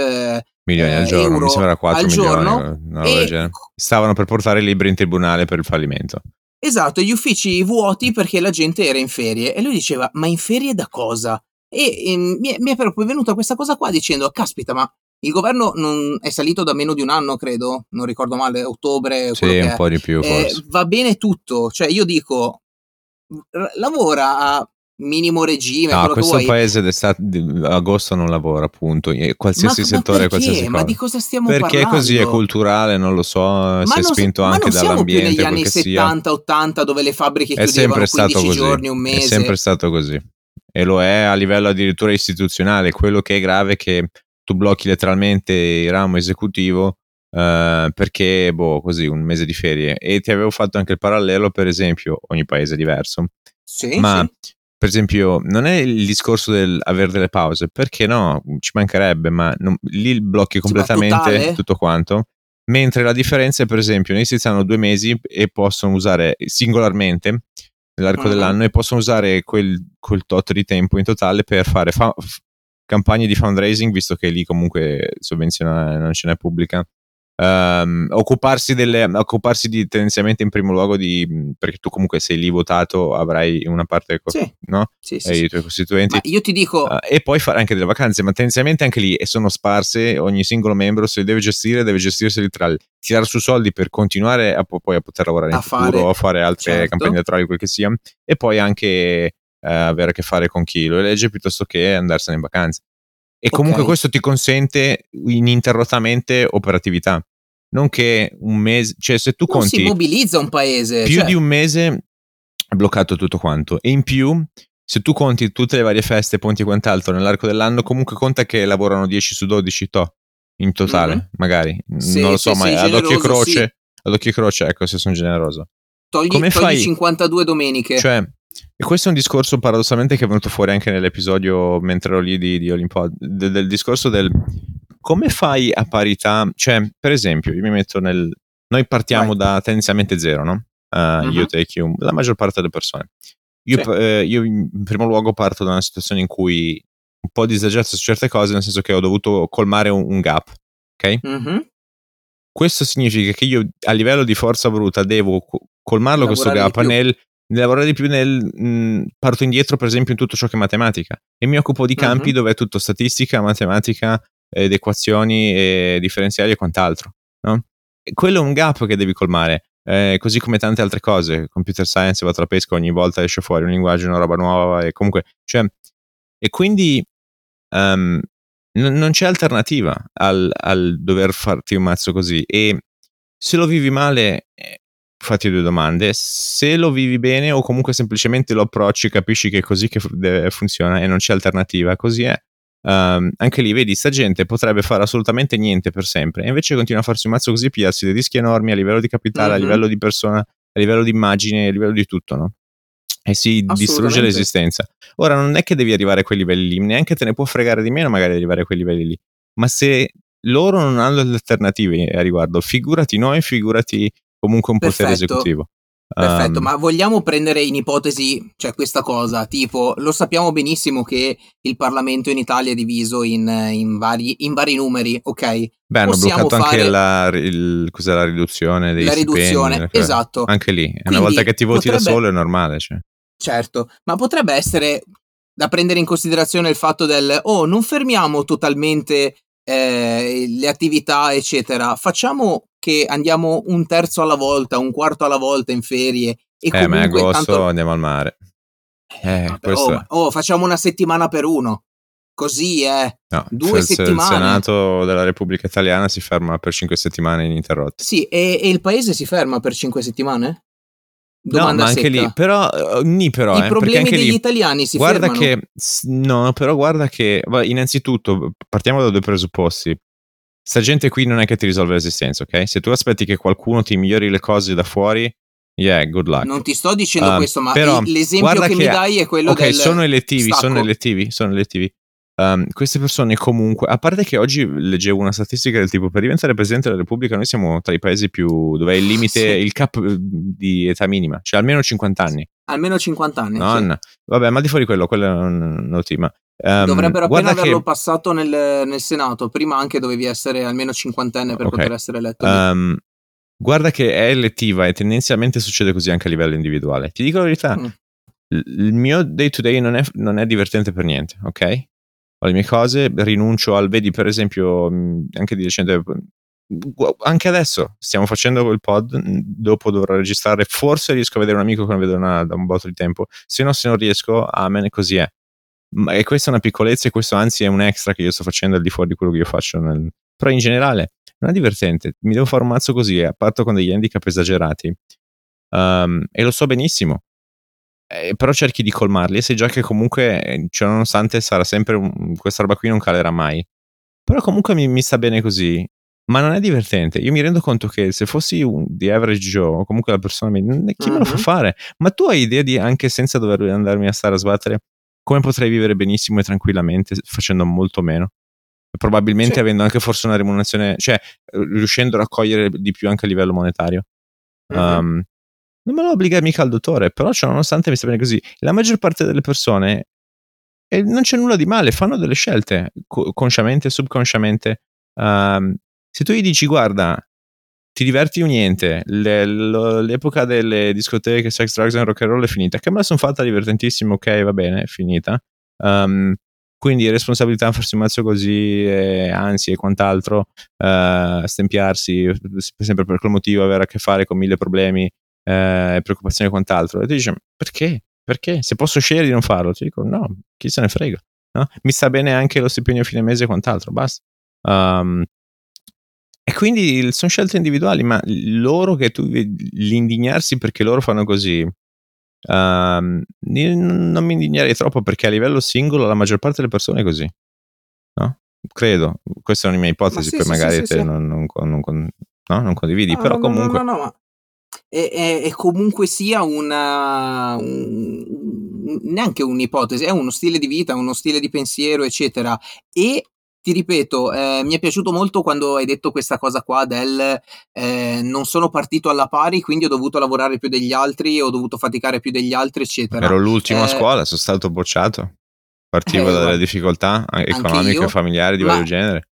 milioni al eh, giorno, mi sembra 4 al milioni, giorno, e... stavano per portare i libri in tribunale per il fallimento. Esatto, gli uffici vuoti perché la gente era in ferie e lui diceva ma in ferie da cosa? E, e mi, è, mi, è, proprio venuta questa cosa qua dicendo, caspita, ma il governo non è salito da meno di un anno, credo, non ricordo male, ottobre. Sì, un po' di più. Eh, va bene tutto, cioè io dico, lavora a minimo regime. No, questo paese d'estate, agosto non lavora, appunto. Qualsiasi ma, settore, ma qualsiasi cosa. Ma di cosa stiamo perché parlando? Perché così è culturale, non lo so. Ma si è spinto so, anche dall'ambiente. Ma non siamo più negli anni 70-80 dove le fabbriche è chiudevano 15 giorni, un mese. È sempre stato così e lo è a livello addirittura istituzionale. Quello che è grave è che tu blocchi letteralmente il ramo esecutivo uh, perché, boh, così un mese di ferie. E ti avevo fatto anche il parallelo, per esempio, ogni paese è diverso. Sì, ma sì. Per esempio, non è il discorso del avere delle pause, perché no, ci mancherebbe, ma non, lì blocchi completamente tutto quanto. Mentre la differenza è, per esempio, nei Svizzera hanno due mesi e possono usare singolarmente nell'arco uh-huh. dell'anno e possono usare quel, quel, tot di tempo in totale per fare fa- campagne di fundraising, visto che lì comunque sovvenzione non ce n'è pubblica, Um, occuparsi, delle, occuparsi di tendenzialmente in primo luogo di perché tu comunque sei lì votato avrai una parte sì. no? Sì, sì, e i tuoi costituenti ma io ti dico uh, e poi fare anche delle vacanze ma tendenzialmente anche lì e sono sparse ogni singolo membro se li deve gestire deve gestirseli tra tirare su soldi per continuare a, poi a poter lavorare a in fare, futuro fare altre certo. campagne elettorali quel che sia e poi anche uh, avere a che fare con chi lo elegge piuttosto che andarsene in vacanza e comunque okay. questo ti consente ininterrottamente operatività. Non che un mese, cioè se tu non conti... si mobilizza un paese. Più cioè... di un mese è bloccato tutto quanto. E in più, se tu conti tutte le varie feste, ponti e quant'altro nell'arco dell'anno, comunque conta che lavorano 10 su 12 to in totale, mm-hmm. magari. Sì, non lo so, ma ad occhio croce, sì. ad occhio croce, ecco se sono generoso. Togli, Come togli fai? 52 domeniche. Cioè, E questo è un discorso paradossalmente che è venuto fuori anche nell'episodio mentre ero lì di, di Olimpod, del, del discorso del come fai a parità, cioè per esempio io mi metto nel, noi partiamo Vai. da tendenzialmente zero, no? Uh, uh-huh. Io, te, you, la maggior parte delle persone. Io, sì. eh, io, in primo luogo parto da una situazione in cui un po' disagiato su certe cose, nel senso che ho dovuto colmare un, un gap, ok? Uh-huh. Questo significa che io a livello di forza bruta devo colmarlo lavorare questo gap nel, lavorare di più nel mh, parto indietro per esempio in tutto ciò che è matematica e mi occupo di campi uh-huh. dove è tutto statistica, matematica, ed equazioni e differenziali e quant'altro, no? E quello è un gap che devi colmare. Eh, così come tante altre cose, computer science va tra pesca, ogni volta esce fuori un linguaggio, una roba nuova e comunque, cioè, e quindi um, n- non c'è alternativa al, al, dover farti un mazzo così e se lo vivi male eh, fatti due domande, se lo vivi bene o comunque semplicemente lo approcci, capisci che è così che funziona e non c'è alternativa, così è, Um, anche lì vedi, sta gente potrebbe fare assolutamente niente per sempre e invece continua a farsi un mazzo così, pigliarsi dei rischi enormi a livello di capitale, mm-hmm. a livello di persona, a livello di immagine, a livello di tutto, no? E si distrugge l'esistenza. Ora non è che devi arrivare a quei livelli lì, neanche te ne può fregare di meno magari arrivare a quei livelli lì, ma se loro non hanno alternative a riguardo, figurati noi, figurati comunque un Perfetto. potere esecutivo. Perfetto, um, ma vogliamo prendere in ipotesi, cioè questa cosa, tipo, lo sappiamo benissimo che il Parlamento in Italia è diviso in, in, vari, in vari, numeri, ok? Beh, hanno Possiamo bloccato anche la, il, la, riduzione dei La riduzione, stipendi, esatto. Anche lì, Quindi una volta che ti voti potrebbe, da solo è normale, cioè. Certo, ma potrebbe essere da prendere in considerazione il fatto del, oh, non fermiamo totalmente eh, le attività, eccetera, facciamo che andiamo un terzo alla volta, un quarto alla volta in ferie. E eh, ma è agosto tanto... andiamo al mare. Eh, Vabbè, oh, oh, facciamo una settimana per uno. Così è. Eh. No, Due se, settimane. Il Senato della Repubblica Italiana si ferma per cinque settimane ininterrotte. Sì, e, e il paese si ferma per cinque settimane? Domanda no, ma anche secca. lì, però, ni però, I eh, problemi degli lì, italiani si guarda fermano. che, no, però guarda che, innanzitutto, partiamo da due presupposti. Sta gente qui non è che ti risolve l'esistenza, ok? Se tu aspetti che qualcuno ti migliori le cose da fuori, yeah, good luck. Non ti sto dicendo um, questo, ma però, l'esempio che, che, mi dai è quello okay, del sono elettivi, stacco. sono elettivi, sono elettivi. Um, queste persone comunque, a parte che oggi leggevo una statistica del tipo per diventare Presidente della Repubblica noi siamo tra i paesi più dove è il limite, sì. il cap eh, di età minima, cioè almeno 50 anni. Almeno 50 anni. Nonna. Sì. Vabbè, ma di fuori quello, quello è un. Um, Dovrebbero appena averlo che... passato nel, nel, Senato, prima anche dovevi essere almeno cinquantenne per okay. poter essere eletto. Um, guarda che è elettiva e tendenzialmente succede così anche a livello individuale. Ti dico la verità, mm. il mio day to day non è, non è divertente per niente, ok? Le mie cose, rinuncio al, vedi per esempio, anche di recente, anche adesso stiamo facendo il pod, dopo dovrò registrare, forse riesco a vedere un amico che non vedo una, da un botto di tempo, se no se non riesco, amen, così è. E questa è una piccolezza e questo anzi è un extra che io sto facendo al di fuori di quello che io faccio, nel... però in generale non è divertente, mi devo fare un mazzo così, a patto con degli handicap esagerati. Um, e lo so benissimo, eh, però cerchi di colmarli e sai già che comunque, cioè, nonostante sarà sempre un, questa roba qui non calerà mai. Però comunque mi, mi, sta bene così. Ma non è divertente. Io mi rendo conto che se fossi un, di average Joe, comunque la persona, chi uh-huh. me lo fa fare? Ma tu hai idea di, anche senza dover andarmi a stare a sbattere, come potrei vivere benissimo e tranquillamente facendo molto meno? Probabilmente sì. avendo anche forse una remunerazione, cioè riuscendo a raccogliere di più anche a livello monetario. Um, non me lo obbliga mica il dottore, però cioè, nonostante mi sta bene così, la maggior parte delle persone e non c'è nulla di male, fanno delle scelte co- consciamente, subconsciamente. Um, se tu gli dici, guarda, ti diverti o niente, le, lo, l'epoca delle discoteche, sex, drugs and rock and roll è finita, che me la sono fatta divertentissimo, ok, va bene, è finita. Um, quindi responsabilità farsi un mazzo così, e ansie e quant'altro, uh, stempiarsi, sempre per quel motivo avere a che fare con mille problemi, eh, preoccupazioni e quant'altro. E tu dici, perché? Perché? Se posso scegliere di non farlo, ti dico, no, chi se ne frega. No? Mi sta bene anche lo stipendio a fine mese e quant'altro, basta. Um, e quindi sono scelte individuali, ma loro che tu l'indignarsi perché loro fanno così, um, non mi indignerei troppo perché a livello singolo la maggior parte delle persone è così. No? Credo, queste sono le mie ipotesi, ma sì, poi sì, magari sì, te non, non, non, non, condividi, no, però no, comunque... No, no, no, e, e, e comunque sia una, un, neanche un'ipotesi, è uno stile di vita, uno stile di pensiero, eccetera. E ti ripeto, eh, mi è piaciuto molto quando hai detto questa cosa qua del eh, non sono partito alla pari, quindi ho dovuto lavorare più degli altri, ho dovuto faticare più degli altri, eccetera. Ero l'ultimo a eh, scuola, sono stato bocciato. Partivo dalle guarda, difficoltà economiche e familiari di vario genere.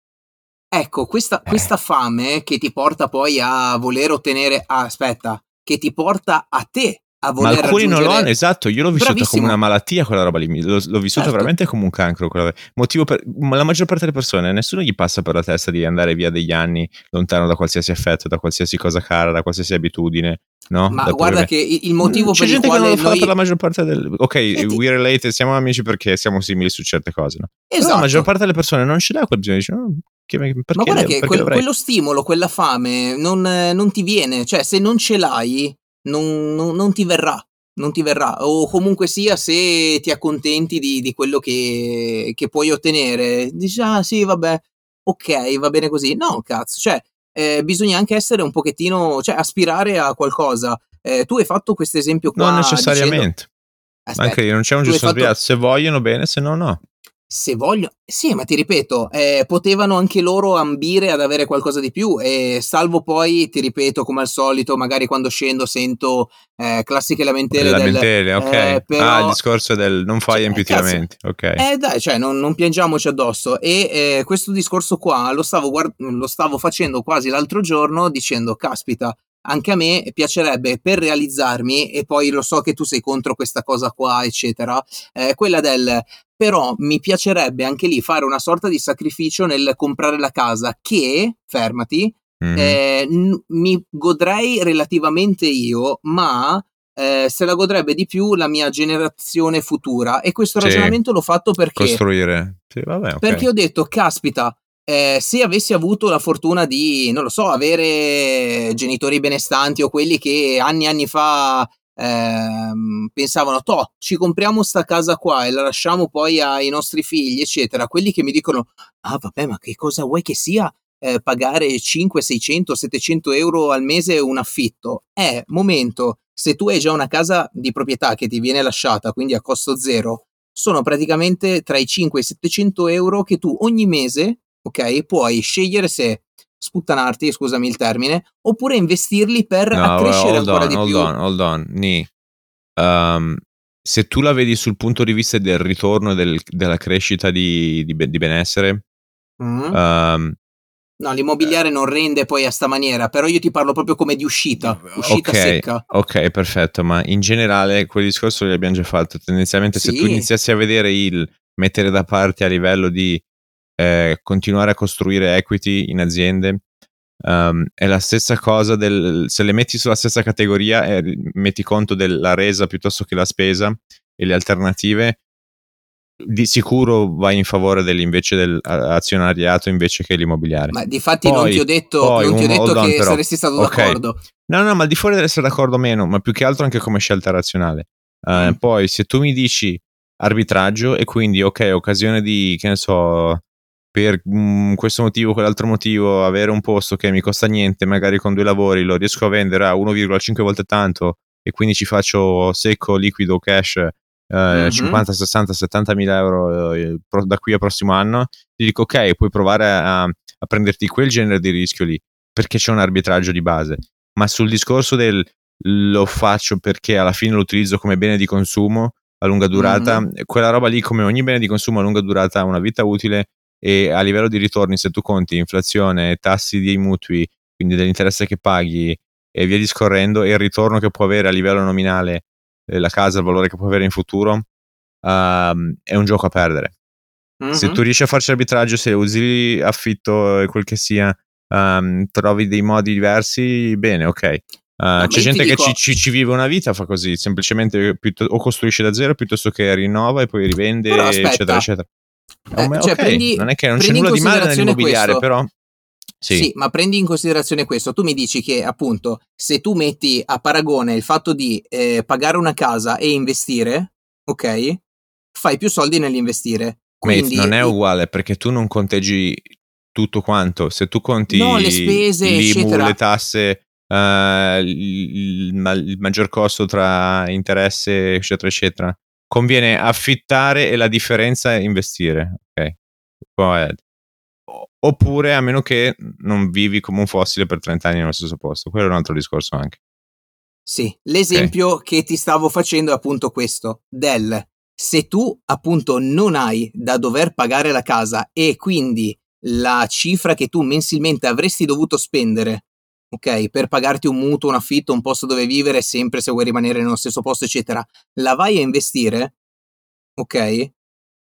Ecco, questa, questa fame che ti porta poi a voler ottenere, ah, aspetta, che ti porta a te a voler Ma alcuni non lo hanno, esatto. Io l'ho vissuta Bravissimo. come una malattia quella roba lì. L'ho, l'ho vissuta certo. veramente come un cancro. Motivo per, la maggior parte delle persone, nessuno gli passa per la testa di andare via degli anni lontano da qualsiasi effetto, da qualsiasi cosa cara, da qualsiasi abitudine. No? Ma da guarda pure... che il motivo C'è per il quale che non lo noi... per la maggior parte del Ok, ti... we relate, siamo amici perché siamo simili su certe cose, no? Esatto. Però la maggior parte delle persone non ce l'ha quel bisogno, dice, oh, che, perché, Ma guarda che quel, quello stimolo, quella fame non, non, ti viene, cioè se non ce l'hai non, non, non ti verrà non ti verrà, o comunque sia se ti accontenti di, di quello che, che, puoi ottenere, dici ah sì vabbè, ok va bene così, no cazzo, cioè eh, bisogna anche essere un pochettino, cioè aspirare a qualcosa. Eh, tu hai fatto questo esempio qua. Non necessariamente. Dicendo, anche io non c'è un giusto fatto... se vogliono bene, se no no se voglio, sì, ma ti ripeto, eh, potevano anche loro ambire ad avere qualcosa di più e salvo poi, ti ripeto, come al solito, magari quando scendo sento eh, classiche lamentele. Le lamentele, del, ok. Eh, però, ah, il discorso del non fai cioè, più ti lamenti, ok. Eh dai, cioè non, non piangiamoci addosso e eh, questo discorso qua lo stavo, guard- lo stavo facendo quasi l'altro giorno dicendo, caspita, anche a me piacerebbe per realizzarmi, e poi lo so che tu sei contro questa cosa qua, eccetera, eh, quella del però mi piacerebbe anche lì fare una sorta di sacrificio nel comprare la casa che, fermati, mm-hmm. eh, n- mi godrei relativamente io, ma eh, se la godrebbe di più la mia generazione futura. E questo sì. ragionamento l'ho fatto perché... Costruire. Sì, vabbè, okay. Perché ho detto, caspita, eh, se avessi avuto la fortuna di, non lo so, avere genitori benestanti o quelli che anni e anni fa ehm, pensavano, toh, ci compriamo sta casa qua e la lasciamo poi ai nostri figli, eccetera, quelli che mi dicono, ah vabbè, ma che cosa vuoi che sia eh, pagare 5, 600, 700 euro al mese un affitto? È momento, se tu hai già una casa di proprietà che ti viene lasciata, quindi a costo zero, sono praticamente tra i 5 e i 700 euro che tu ogni mese ok? Puoi scegliere se sputtanarti, scusami il termine, oppure investirli per no, accrescere ancora on, di hold più. On, hold on, Ni. Um, se tu la vedi sul punto di vista del ritorno del, della crescita di, di, di benessere, mm. um, No, l'immobiliare non rende poi a sta maniera, però io ti parlo proprio come di uscita, uscita okay, secca. Ok, perfetto, ma in generale quel discorso l'abbiamo già fatto. Tendenzialmente sì. se tu iniziassi a vedere il mettere da parte a livello di eh, continuare a costruire equity in aziende. Um, è la stessa cosa del, se le metti sulla stessa categoria eh, metti conto della resa piuttosto che la spesa e le alternative di sicuro vai in favore dell'invece dell'azionariato invece che l'immobiliare. Ma di fatti poi, non ti ho detto, non ti ho detto che però. saresti stato okay. d'accordo. No, no, ma al di fuori dell'essere d'accordo o meno, ma più che altro anche come scelta razionale. Uh, mm. Poi se tu mi dici arbitraggio e quindi ok, occasione di, che ne so, per mh, mm, questo motivo, quell'altro motivo, avere un posto che mi costa niente, magari con due lavori lo riesco a vendere a 1,5 volte tanto e quindi ci faccio secco, liquido, cash eh, mm-hmm. 50, 60, 70 mila euro eh, da qui al prossimo anno, ti dico ok, puoi provare a, a prenderti quel genere di rischio lì perché c'è un arbitraggio di base. Ma sul discorso del lo faccio perché alla fine lo utilizzo come bene di consumo a lunga durata, mm-hmm. quella roba lì come ogni bene di consumo a lunga durata ha una vita utile e a livello di ritorni se tu conti inflazione, tassi dei mutui, quindi dell'interesse che paghi e via discorrendo e il ritorno che può avere a livello nominale eh, la casa, il valore che può avere in futuro, um, è un gioco a perdere. Mm-hmm. Se tu riesci a farci arbitraggio, se usi affitto e quel che sia, um, trovi dei modi diversi, bene, ok. Uh, c'è gente che dico... ci, ci, ci, vive una vita, fa così, semplicemente piuttosto, o costruisce da zero piuttosto che rinnova e poi rivende, eccetera, eccetera. Eh, cioè, okay. prendi, non è che non c'è nulla di male nell'immobiliare, questo. però. Sì. sì. ma prendi in considerazione questo. Tu mi dici che appunto se tu metti a paragone il fatto di eh, pagare una casa e investire, ok? Fai più soldi nell'investire. Quindi, Mate, non è uguale perché tu non conteggi tutto quanto. Se tu conti no, le spese, l'IMU, le tasse, uh, il, il, il, maggior costo tra interesse, eccetera, eccetera, conviene affittare e la differenza è investire. Ok. Oppure a meno che non vivi come un fossile per 30 anni nello stesso posto. Quello è un altro discorso anche. Sì, l'esempio okay. che ti stavo facendo è appunto questo, del se tu appunto non hai da dover pagare la casa e quindi la cifra che tu mensilmente avresti dovuto spendere, ok, per pagarti un mutuo, un affitto, un posto dove vivere, sempre se vuoi rimanere nello stesso posto, eccetera, la vai a investire, ok?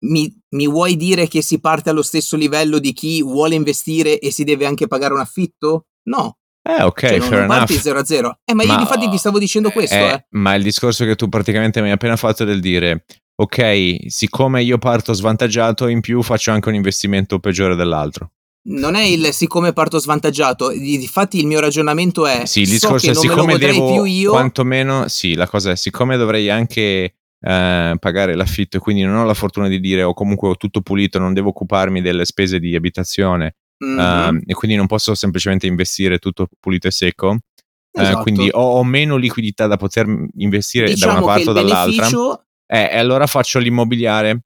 Mi, mi vuoi dire che si parte allo stesso livello di chi vuole investire e si deve anche pagare un affitto? No, eh, ok, cioè, non, fair non enough. 0 a 0. Eh, ma, ma io infatti ti stavo dicendo questo, eh, eh. Ma il discorso che tu praticamente mi hai appena fatto del dire, ok, siccome io parto svantaggiato, in più faccio anche un investimento peggiore dell'altro. Non è il siccome parto svantaggiato, infatti il mio ragionamento è sì, il discorso so è siccome devo più io, quantomeno sì, la cosa è siccome dovrei anche eh, pagare l'affitto e quindi non ho la fortuna di dire o comunque ho tutto pulito, non devo occuparmi delle spese di abitazione mm-hmm. uh, e quindi non posso semplicemente investire tutto pulito e secco. Eh, esatto. Uh, quindi ho, ho, meno liquidità da poter investire diciamo da una parte o dall'altra. Beneficio... Eh, e allora faccio l'immobiliare.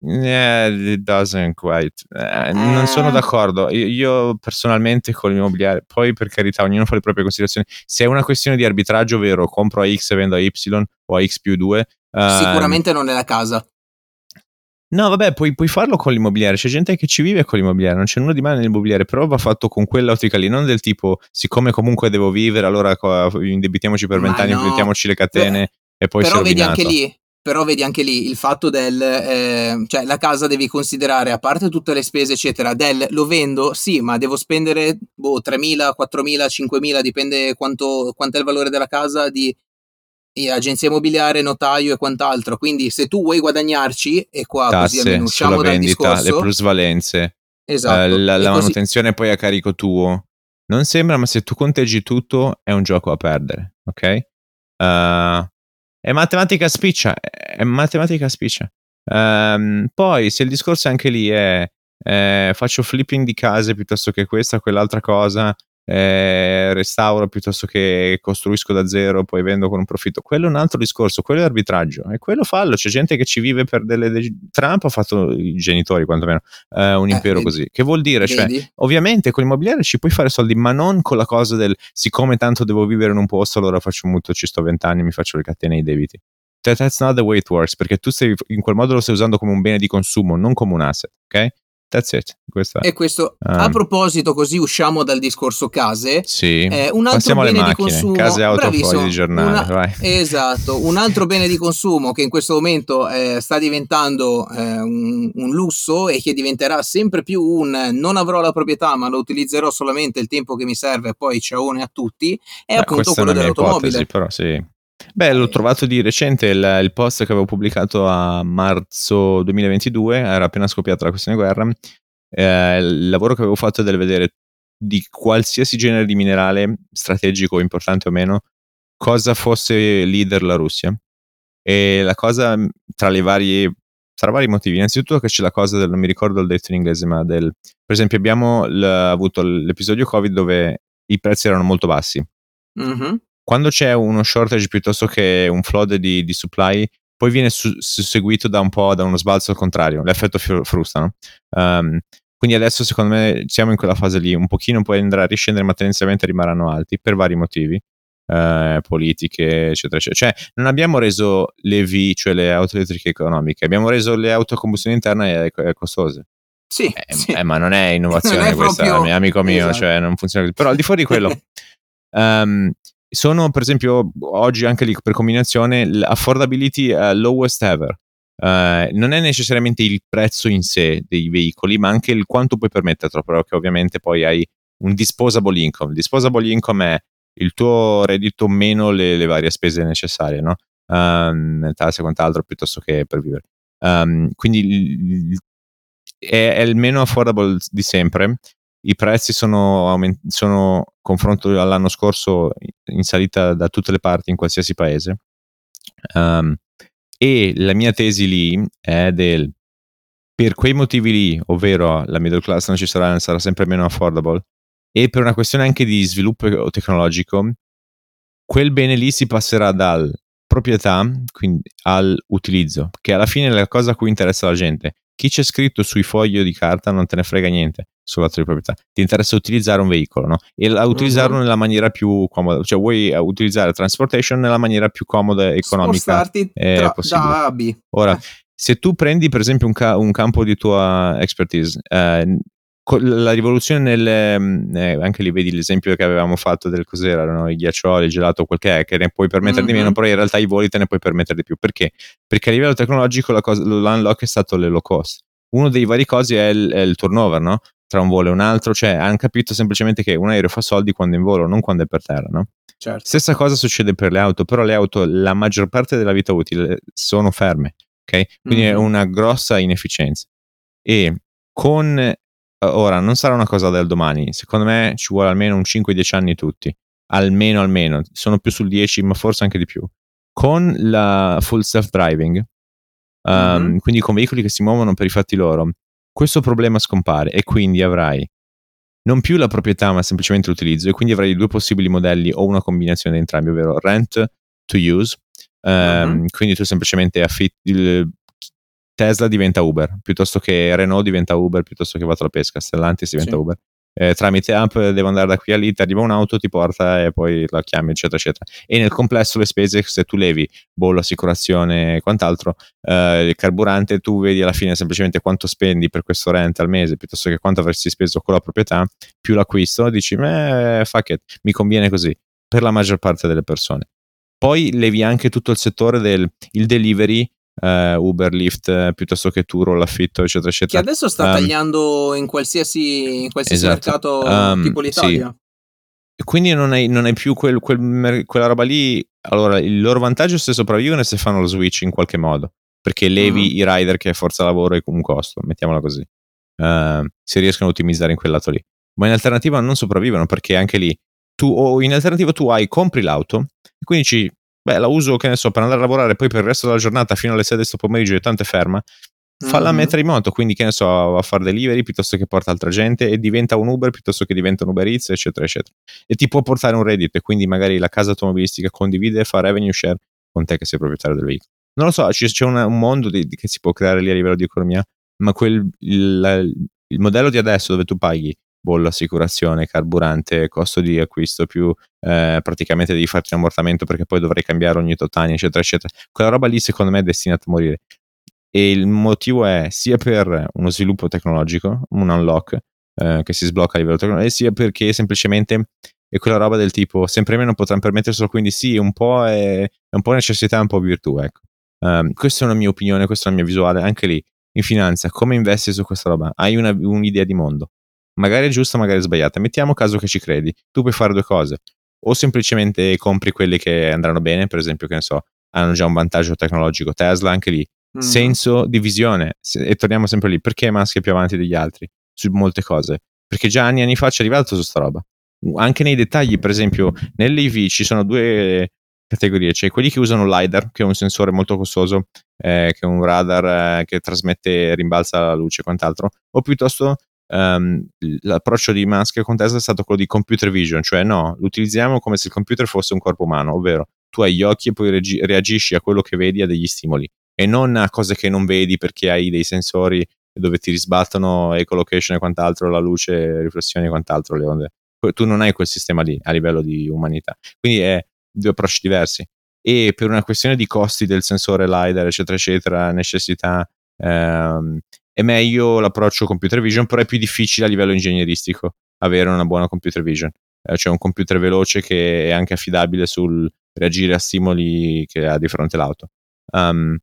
Yeah, it doesn't quite. Eh, non sono d'accordo. Io, io, personalmente con l'immobiliare, poi per carità, ognuno fa le proprie considerazioni. Se è una questione di arbitraggio, vero, compro a X e vendo a Y o a X più 2. Uh, Sicuramente non è la casa. No, vabbè, puoi, puoi, farlo con l'immobiliare. C'è gente che ci vive con l'immobiliare, non c'è nulla di male nell'immobiliare, però va fatto con quell'ottica lì, non del tipo, siccome comunque devo vivere, allora indebitiamoci per vent'anni, no. mettiamoci le catene Beh, e poi però vedi anche lì. Però vedi anche lì il fatto del, eh, cioè la casa devi considerare, a parte tutte le spese eccetera, del lo vendo, sì, ma devo spendere boh, 3.000, 4.000, 5.000, dipende quanto, quanto è il valore della casa, di agenzia immobiliare, notaio e quant'altro. Quindi se tu vuoi guadagnarci, e qua Tasse, così almeno usciamo dal vendita, discorso. le plusvalenze, esatto, eh, la, la manutenzione poi a carico tuo. Non sembra, ma se tu conteggi tutto è un gioco a perdere, ok? Uh, è matematica spiccia, è matematica spiccia. Um, poi se il discorso anche lì è eh, faccio flipping di case piuttosto che questa quell'altra cosa, eh, restauro piuttosto che costruisco da zero, poi vendo con un profitto. Quello è un altro discorso, quello è arbitraggio e quello fallo. C'è gente che ci vive per delle. Trump ha fatto i genitori, quantomeno, eh, un eh, impero vedi, così. Che vuol dire? Cioè, ovviamente con l'immobiliare ci puoi fare soldi, ma non con la cosa del siccome tanto devo vivere in un posto, allora faccio un mutuo, ci sto vent'anni, mi faccio le catene ai debiti. That's not the way it works, perché tu stai, in quel modo lo stai usando come un bene di consumo, non come un asset, ok? That's it. Questa, e questo, um, a proposito, così usciamo dal discorso case. Sì. Eh, un altro Passiamo bene macchine, di consumo. Case, auto, fogli di giornale. Una, esatto. Un altro bene di consumo che in questo momento eh, sta diventando eh, un, un, lusso e che diventerà sempre più un non avrò la proprietà, ma lo utilizzerò solamente il tempo che mi serve e poi ciaone a tutti. È Beh, appunto quello dell'automobile. Ipotesi, però sì. Beh, l'ho trovato di recente il, il, post che avevo pubblicato a marzo 2022, era appena scoppiata la questione guerra, eh, il lavoro che avevo fatto è del vedere di qualsiasi genere di minerale, strategico, importante o meno, cosa fosse leader la Russia. E la cosa tra le varie tra vari motivi. Innanzitutto che c'è la cosa del, non mi ricordo il detto in inglese, ma del, per esempio abbiamo l, avuto l'episodio Covid dove i prezzi erano molto bassi. Mm-hmm. Quando c'è uno shortage piuttosto che un flood di, di supply, poi viene su, seguito da un po' da uno sbalzo al contrario, l'effetto frusta, no? Um, quindi adesso secondo me siamo in quella fase lì, un pochino poi andrà a riscendere, ma tendenzialmente rimarranno alti per vari motivi. Eh, politiche, eccetera, eccetera. Cioè, non abbiamo reso le V, cioè le auto elettriche economiche, abbiamo reso le auto a combustione interna e, e costose. Sì, eh, sì. Eh, ma non è innovazione non è questa, proprio... amico mio, esatto. cioè non funziona così. Però al di fuori di quello, um, sono per esempio oggi anche lì per combinazione l'affordability uh, lowest ever. Uh, non è necessariamente il prezzo in sé dei veicoli, ma anche il quanto puoi permetterlo, perché ovviamente poi hai un disposable income. Il disposable income è il tuo reddito meno le, le varie spese necessarie, no? Um, tasse e quant'altro, piuttosto che per vivere. Um, quindi è, è, il meno affordable di sempre. I prezzi sono, aument- sono confronto all'anno scorso in salita da tutte le parti in qualsiasi paese. Um, e la mia tesi lì è del per quei motivi lì, ovvero la middle class non ci sarà, sarà sempre meno affordable, e per una questione anche di sviluppo tecnologico, quel bene lì si passerà dal proprietà quindi, all'utilizzo, che alla fine è la cosa a cui interessa la gente. Chi c'è scritto sui fogli di carta non te ne frega niente sull'atto di proprietà. Ti interessa utilizzare un veicolo, no? E utilizzarlo uh-huh. nella maniera più comoda, cioè vuoi utilizzare transportation nella maniera più comoda e economica Spostarti tra, possibile. da A a B. Ora, eh. se tu prendi per esempio un, ca- un campo di tua expertise, eh, la rivoluzione nel mm, eh, anche lì vedi l'esempio che avevamo fatto del cos'era no? i ghiaccioli, il gelato, quel che è che ne puoi permettere mm-hmm. di meno però in realtà i voli te ne puoi permettere di più perché? Perché a livello tecnologico la cosa, l'unlock è stato le low cost uno dei vari cosi è il, è il turnover no? Tra un volo e un altro cioè hanno capito semplicemente che un aereo fa soldi quando è in volo non quando è per terra no? certo. stessa cosa succede per le auto però le auto la maggior parte della vita utile sono ferme ok? quindi mm-hmm. è una grossa inefficienza e con ora non sarà una cosa del domani, secondo me ci vuole almeno un 5-10 anni tutti, almeno almeno, sono più sul 10 ma forse anche di più. Con la full self driving, um, mm-hmm. quindi con veicoli che si muovono per i fatti loro, questo problema scompare e quindi avrai non più la proprietà ma semplicemente l'utilizzo e quindi avrai due possibili modelli o una combinazione di entrambi, ovvero rent to use, um, mm-hmm. quindi tu semplicemente affitti, Tesla diventa Uber, piuttosto che Renault diventa Uber, piuttosto che vado alla pesca, Stellantis diventa sì. Uber. Eh, tramite app devo andare da qui a lì, ti arriva un'auto, ti porta e poi la chiami, eccetera, eccetera. E nel complesso le spese, se tu levi bollo, assicurazione e quant'altro, eh, il carburante, tu vedi alla fine semplicemente quanto spendi per questo rent al mese, piuttosto che quanto avresti speso con la proprietà, più l'acquisto, dici, eh, fuck it, mi conviene così, per la maggior parte delle persone. Poi levi anche tutto il settore del delivery Uh, Uber, Lyft uh, piuttosto che Turo, l'affitto, eccetera, eccetera. Che adesso sta um, tagliando in qualsiasi, in qualsiasi esatto. mercato um, tipo l'Italia. Sì. Quindi non hai, non hai più quel, quel, quella roba lì. Allora, il loro vantaggio è se sopravvivono e se fanno lo switch in qualche modo. Perché levi uh-huh. i rider che è forza lavoro e un costo, mettiamola così. Uh, se riescono a ottimizzare in quel lato lì. Ma in alternativa non sopravvivono perché anche lì tu, o in alternativa tu hai, compri l'auto e quindi ci beh, la uso, che ne so, per andare a lavorare poi per il resto della giornata fino alle 6 del pomeriggio e tanto è ferma, falla mm-hmm. mettere in moto, quindi che ne so, a fare delivery piuttosto che porta altra gente e diventa un Uber piuttosto che diventa un Uber Eats, eccetera, eccetera. E ti può portare un Reddit e quindi magari la casa automobilistica condivide e fa revenue share con te che sei proprietario del veicolo. Non lo so, c'è una, un mondo di, di, che si può creare lì a livello di economia, ma quel, il, il modello di adesso dove tu paghi bollo, assicurazione, carburante, costo di acquisto più eh, praticamente devi farti un ammortamento perché poi dovrai cambiare ogni tot anni, eccetera, eccetera. Quella roba lì secondo me è destinata a morire. E il motivo è sia per uno sviluppo tecnologico, un unlock eh, che si sblocca a livello tecnologico, sia perché semplicemente è quella roba del tipo sempre meno potranno permetterselo, quindi sì, un po' è, è un po' necessità, un po' virtù, ecco. Um, questa è una mia opinione, questa è la mia visuale, anche lì in finanza, come investi su questa roba? Hai una, un'idea di mondo, magari è giusta, magari è sbagliata. Mettiamo caso che ci credi. Tu puoi fare due cose. O semplicemente compri quelli che andranno bene, per esempio, che ne so, hanno già un vantaggio tecnologico. Tesla, anche lì. Mm. Senso di visione. E torniamo sempre lì. Perché Musk è più avanti degli altri? Su molte cose. Perché già anni e anni fa ci è arrivato su sta roba. Anche nei dettagli, per esempio, nell'EV ci sono due categorie. C'è quelli che usano LiDAR, che è un sensore molto costoso, eh, che è un radar eh, che trasmette, rimbalza la luce e quant'altro. O piuttosto um, l'approccio di Musk con Tesla è stato quello di computer vision, cioè no, lo utilizziamo come se il computer fosse un corpo umano, ovvero tu hai gli occhi e poi regi- reagisci a quello che vedi, a degli stimoli e non a cose che non vedi perché hai dei sensori dove ti risbattono ecolocation e quant'altro, la luce, riflessioni e quant'altro, le onde. Tu non hai quel sistema lì a livello di umanità. Quindi è due approcci diversi. E per una questione di costi del sensore LiDAR, eccetera, eccetera, necessità ehm, è meglio l'approccio computer vision, però è più difficile a livello ingegneristico avere una buona computer vision. Eh, cioè un computer veloce che è anche affidabile sul reagire a stimoli che ha di fronte l'auto. Um,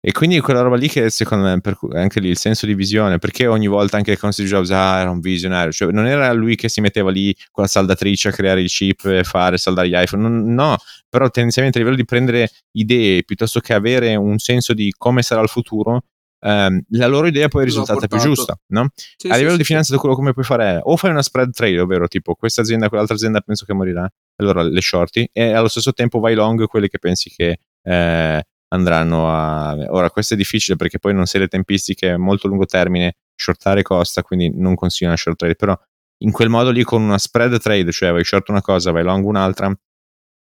e quindi quella roba lì che secondo me per, anche lì il senso di visione, perché ogni volta anche con Steve Jobs ah, era un visionario, cioè non era lui che si metteva lì con la saldatrice a creare i chip e fare saldare gli iPhone, non, no, però tendenzialmente a livello di prendere idee piuttosto che avere un senso di come sarà il futuro, ehm, la loro idea poi è risultata più giusta, no? Sì, a livello sì, di finanza quello come puoi fare è o fai una spread trade, ovvero tipo questa azienda, quell'altra azienda penso che morirà, allora le shorti e allo stesso tempo vai long quelli che pensi che eh, andranno a... Ora questo è difficile perché poi non sei le tempistiche, molto lungo termine, shortare costa, quindi non consiglio una short trade, però in quel modo lì con una spread trade, cioè vai short una cosa, vai long un'altra,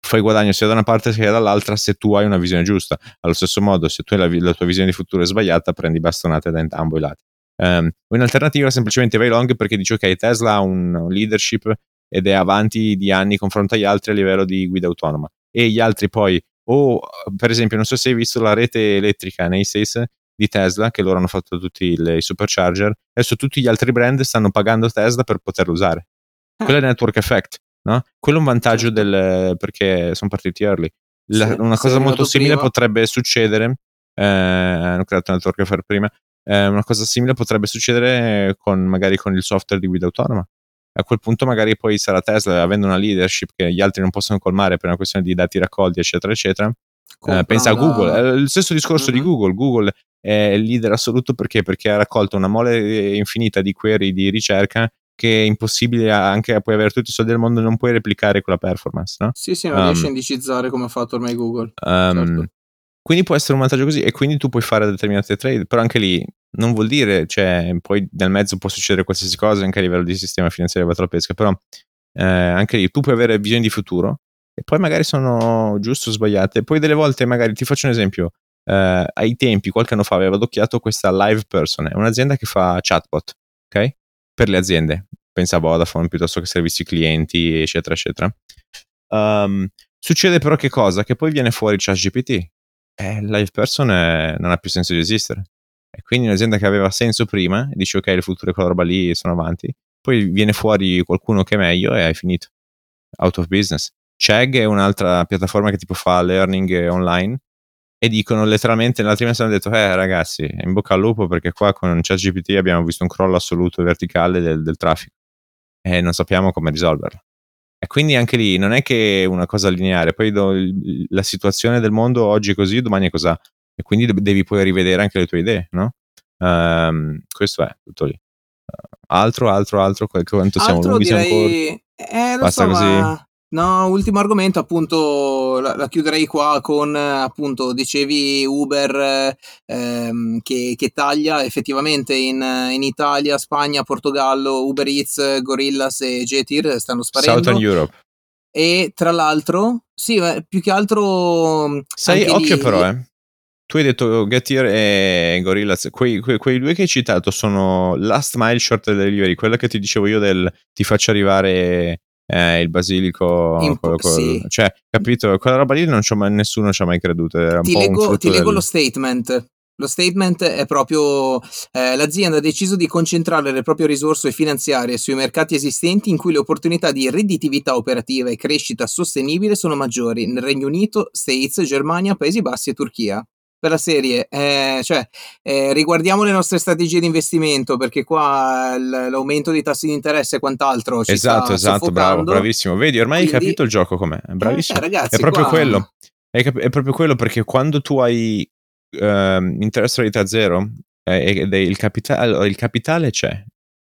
fai guadagno sia da una parte sia dall'altra se tu hai una visione giusta. Allo stesso modo, se tu hai la, la tua visione di futuro è sbagliata, prendi bastonate da entrambi i lati. Um, un'alternativa semplicemente vai long perché dici ok, Tesla ha un leadership ed è avanti di anni confronto agli altri a livello di guida autonoma e gli altri poi o per esempio non so se hai visto la rete elettrica nei States di Tesla che loro hanno fatto tutti i supercharger adesso tutti gli altri brand stanno pagando Tesla per poterlo usare ah. quello è il network effect no? quello è un vantaggio certo. del perché sono partiti early la, sì, una cosa molto simile prima. potrebbe succedere eh, hanno creato il network effect prima eh, una cosa simile potrebbe succedere con magari con il software di guida autonoma a quel punto magari poi sarà Tesla avendo una leadership che gli altri non possono colmare per una questione di dati raccolti eccetera eccetera eh, pensa a Google è il stesso discorso mm-hmm. di Google Google è il leader assoluto perché? perché ha raccolto una mole infinita di query di ricerca che è impossibile anche puoi avere tutti i soldi del mondo non puoi replicare quella performance no? sì sì non um, riesci a indicizzare come ha fatto ormai Google um, certo. quindi può essere un vantaggio così e quindi tu puoi fare determinate trade però anche lì non vuol dire, cioè, poi nel mezzo può succedere qualsiasi cosa anche a livello di sistema finanziario della pesca, però eh, anche lì tu puoi avere visioni di futuro e poi magari sono giuste o sbagliate. Poi delle volte, magari ti faccio un esempio, eh, ai tempi, qualche anno fa, avevo adocchiato questa Live Person, è un'azienda che fa chatbot, ok? Per le aziende, pensa a Vodafone piuttosto che servizi clienti, eccetera, eccetera. Um, succede però che cosa? Che poi viene fuori ChatGPT. Eh, Live Person è, non ha più senso di esistere e quindi un'azienda che aveva senso prima, dici ok, le future quella roba lì sono avanti, poi viene fuori qualcuno che è meglio e hai finito. Out of business. Chegg è un'altra piattaforma che tipo fa learning online e dicono letteralmente nell'altra mese hanno detto eh ragazzi in bocca al lupo perché qua con ChatGPT abbiamo visto un crollo assoluto verticale del, del traffico e non sappiamo come risolverlo e quindi anche lì non è che è una cosa lineare poi do, la situazione del mondo oggi è così domani è così e quindi devi poi rivedere anche le tue idee, no? Um, questo è tutto lì. Altro, altro, altro, quanto siamo altro lunghi direi... Eh, Basta so, così. Ma... No, ultimo argomento, appunto, la, la, chiuderei qua con, appunto, dicevi Uber ehm, che, che, taglia effettivamente in, in, Italia, Spagna, Portogallo, Uber Eats, Gorillas e Jetir stanno sparendo. Southern Europe. E tra l'altro, sì, più che altro... Sai, occhio lì, però, eh tu hai detto Getir e Gorillaz, quei, quei, quei, due che hai citato sono Last Mile Short Delivery, quella che ti dicevo io del ti faccio arrivare eh, il basilico, In, quello, quello, sì. cioè, capito? Quella roba lì non c'ho mai, nessuno ci ha mai creduto. ti leggo, ti leggo del... lo statement. Lo statement è proprio eh, l'azienda ha deciso di concentrare le proprie risorse finanziarie sui mercati esistenti in cui le opportunità di redditività operativa e crescita sostenibile sono maggiori nel Regno Unito, States, Germania, Paesi Bassi e Turchia per la serie, eh, cioè eh, riguardiamo le nostre strategie di investimento perché qua l- l'aumento dei tassi di interesse e quant'altro ci esatto, esatto, bravo, bravissimo. Vedi, ormai Quindi, hai capito il gioco com'è, eh, bravissimo. Eh, ragazzi, è proprio qua... quello. È, cap- è, proprio quello perché quando tu hai uh, interesse rate a zero ed eh, il, capitale, il capitale c'è,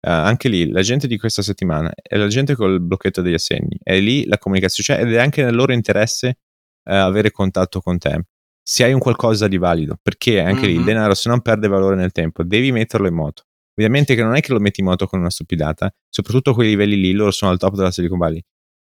Uh, anche lì la gente di questa settimana è la gente col blocchetto degli assegni, è lì la comunicazione c'è ed è anche nel loro interesse uh, avere contatto con te se hai un qualcosa di valido, perché anche mm-hmm. lì il denaro se non perde valore nel tempo, devi metterlo in moto. Ovviamente che non è che lo metti in moto con una stupidata, soprattutto a quei livelli lì, loro sono al top della Silicon Valley.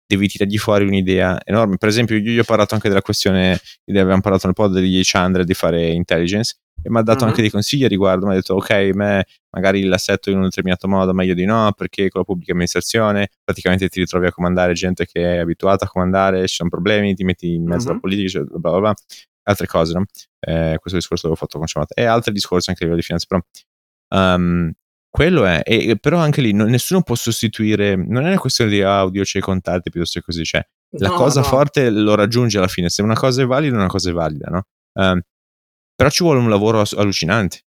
Devi tirargli fuori un'idea enorme. Per esempio, io gli ho parlato anche della questione, abbiamo parlato nel pod degli 100 di fare intelligence, e mi ha dato mm-hmm. anche dei consigli a riguardo. Mi ha detto, ok, me magari l'assetto in un determinato modo, meglio di no, perché con la pubblica amministrazione praticamente ti ritrovi a comandare gente che è abituata a comandare, ci sono problemi, ti metti in mezzo mm-hmm. alla politica, cioè, bla bla bla altre cose, no? Eh, questo discorso l'avevo fatto con Ciamata e altri discorsi anche a livello di finanza, però um, quello è, e, però anche lì non, nessuno può sostituire, non è una questione di audio, c'è i contatti piuttosto che così, cioè la no, cosa no. forte lo raggiunge alla fine, se una cosa è valida, una cosa è valida, no? Um, però ci vuole un lavoro allucinante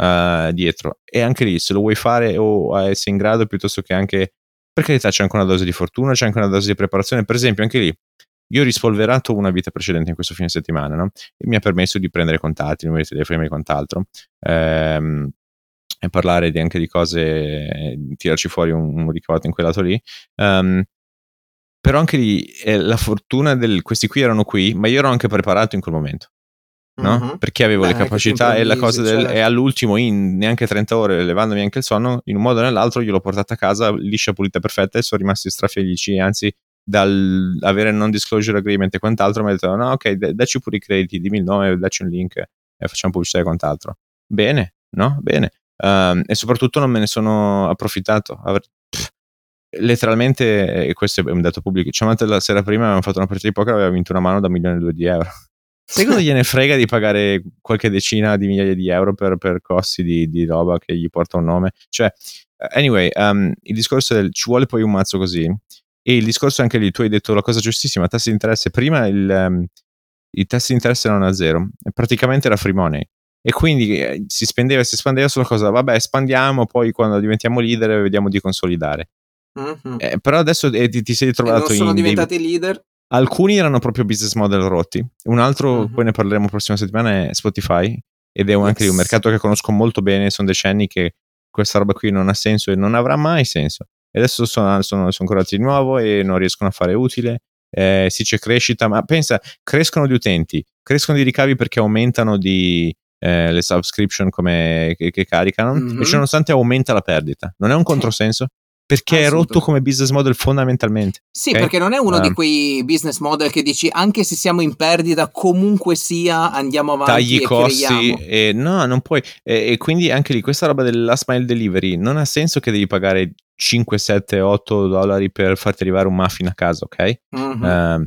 uh, dietro e anche lì se lo vuoi fare o sei in grado piuttosto che anche per carità c'è anche una dose di fortuna, c'è anche una dose di preparazione, per esempio anche lì io ho rispolverato una vita precedente in questo fine settimana, no? E mi ha permesso di prendere contatti, numeri di telefono e quant'altro. Ehm, e parlare di, anche di cose, tirarci fuori un, un ricavato in quel lato lì. Um, però anche lì eh, la fortuna del questi qui erano qui, ma io ero anche preparato in quel momento. No? Mm-hmm. Perché avevo Beh, le capacità e la cosa del, certo. e all'ultimo in neanche 30 ore levandomi anche il sonno in un modo o nell'altro gliel'ho portata a casa liscia pulita perfetta e sono rimasti strafelici anzi dal avere non disclosure agreement e quant'altro mi ha detto no ok dacci pure i crediti dimmi il nome dacci un link e facciamo pubblicità e quant'altro bene no bene um, e soprattutto non me ne sono approfittato Aver, pff, letteralmente e questo è un dato pubblico Ciamante la sera prima avevamo fatto una partita di poker aveva vinto una mano da milione e due di euro Secondo gliene frega di pagare qualche decina di migliaia di euro per, per costi di, di, roba che gli porta un nome? Cioè, anyway, um, il discorso del ci vuole poi un mazzo così. E il discorso anche lì, tu hai detto la cosa giustissima, tassi di interesse. Prima il, um, i tassi di interesse erano a zero, praticamente era free money. E quindi eh, si spendeva e si espandeva sulla cosa, vabbè, espandiamo, poi quando diventiamo leader vediamo di consolidare. Mm-hmm. Eh, però adesso eh, ti, ti, sei trovato in. Sono diventati dei... leader Alcuni erano proprio business model rotti. Un altro, uh-huh. poi ne parleremo la prossima settimana, è Spotify. Ed è un, yes. anche un mercato che conosco molto bene. Sono decenni che questa roba qui non ha senso e non avrà mai senso. E adesso sono, sono, sono corati di nuovo e non riescono a fare utile. Eh, sì, c'è crescita, ma pensa, crescono di utenti, crescono di ricavi perché aumentano di, eh, le subscription come, che, che caricano mm-hmm. e ciononostante aumenta la perdita. Non è un controsenso? Perché è rotto come business model fondamentalmente. Sì, okay? perché non è uno uh, di quei business model che dici anche se siamo in perdita, comunque sia andiamo avanti. Tagli i costi, e, no, non puoi. E, e, quindi anche lì questa roba del last mile delivery non ha senso che devi pagare 5, 7, 8 dollari per farti arrivare un muffin a casa, ok? Mm-hmm. Uh,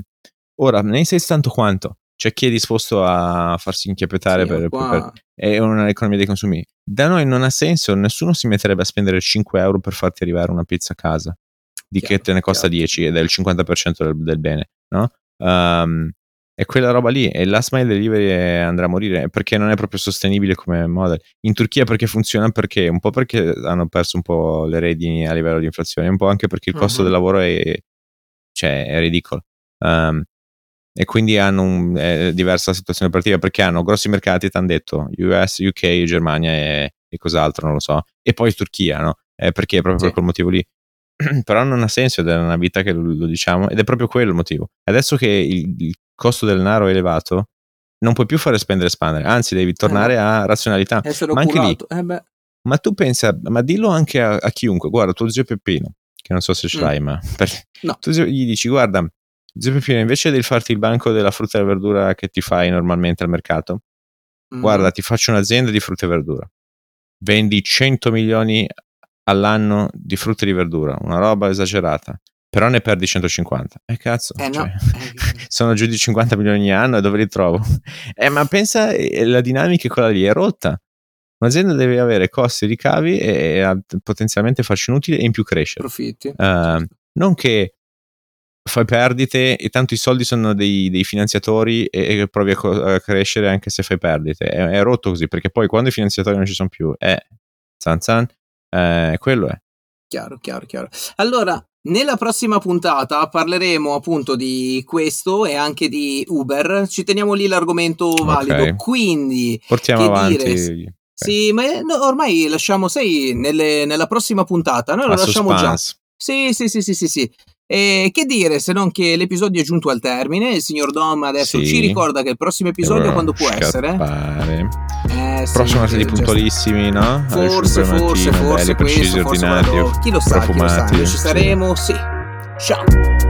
ora, ne sai tanto quanto? C'è chi è disposto a farsi inchiappettare sì, per, per, è un'economia dei consumi. Da noi non ha senso, nessuno si metterebbe a spendere 5 euro per farti arrivare una pizza a casa, di chiaro, che te ne costa chiaro. 10 ed è il 50% del, del bene, no? Um, è quella roba lì e last mile delivery andrà a morire perché non è proprio sostenibile come model. In Turchia perché funziona? Perché un po' perché hanno perso un po' le redini a livello di inflazione, un po' anche perché il costo uh-huh. del lavoro è, cioè, è ridicolo. Um, e quindi hanno un, eh, diversa situazione operativa perché hanno grossi mercati, ti hanno detto US, UK, Germania e, e, cos'altro, non lo so, e poi Turchia, no? Eh, perché proprio sì. per quel motivo lì. Però non ha senso ed è una vita che lo, lo, diciamo ed è proprio quello il motivo. Adesso che il, il, costo del denaro è elevato, non puoi più fare spendere e espandere, anzi devi tornare eh, a razionalità. Ma anche lì, eh ma tu pensa, ma dillo anche a, a, chiunque, guarda tuo zio Peppino, che non so se ce mm. l'hai, ma per, no. tu gli dici guarda Zio Peppino, invece di farti il banco della frutta e verdura che ti fai normalmente al mercato, mm. guarda, ti faccio un'azienda di frutta e verdura. Vendi 100 milioni all'anno di frutta e di verdura, una roba esagerata. Però ne perdi 150. E eh, cazzo, eh, cioè, no. sono giù di 50 milioni ogni anno e dove li trovo? Eh, ma pensa, eh, la dinamica è quella lì, è rotta. Un'azienda deve avere costi e ricavi e, e potenzialmente farci inutile e in più crescere. Profitti. Uh, non che fai perdite e tanto i soldi sono dei, dei finanziatori e, e provi a, co- a, crescere anche se fai perdite. È, è, rotto così perché poi quando i finanziatori non ci sono più, eh, zan zan, eh, quello è. Chiaro, chiaro, chiaro. Allora, nella prossima puntata parleremo appunto di questo e anche di Uber. Ci teniamo lì l'argomento valido. Okay. Quindi, portiamo avanti. Dire, sì, ma no, ormai lasciamo, sai, nelle, nella prossima puntata, noi lo lasciamo suspense. già. Sì, sì, sì, sì, sì, sì. E che dire se non che l'episodio è giunto al termine, il signor Dom adesso sì. ci ricorda che il prossimo episodio quando può essere? Eh, sì, Prossima serie di puntualissimi, no? Forse, forse, forse, belli, precisi, ordinati, chi lo sa, chi lo sa, ci saremo, sì. Ciao.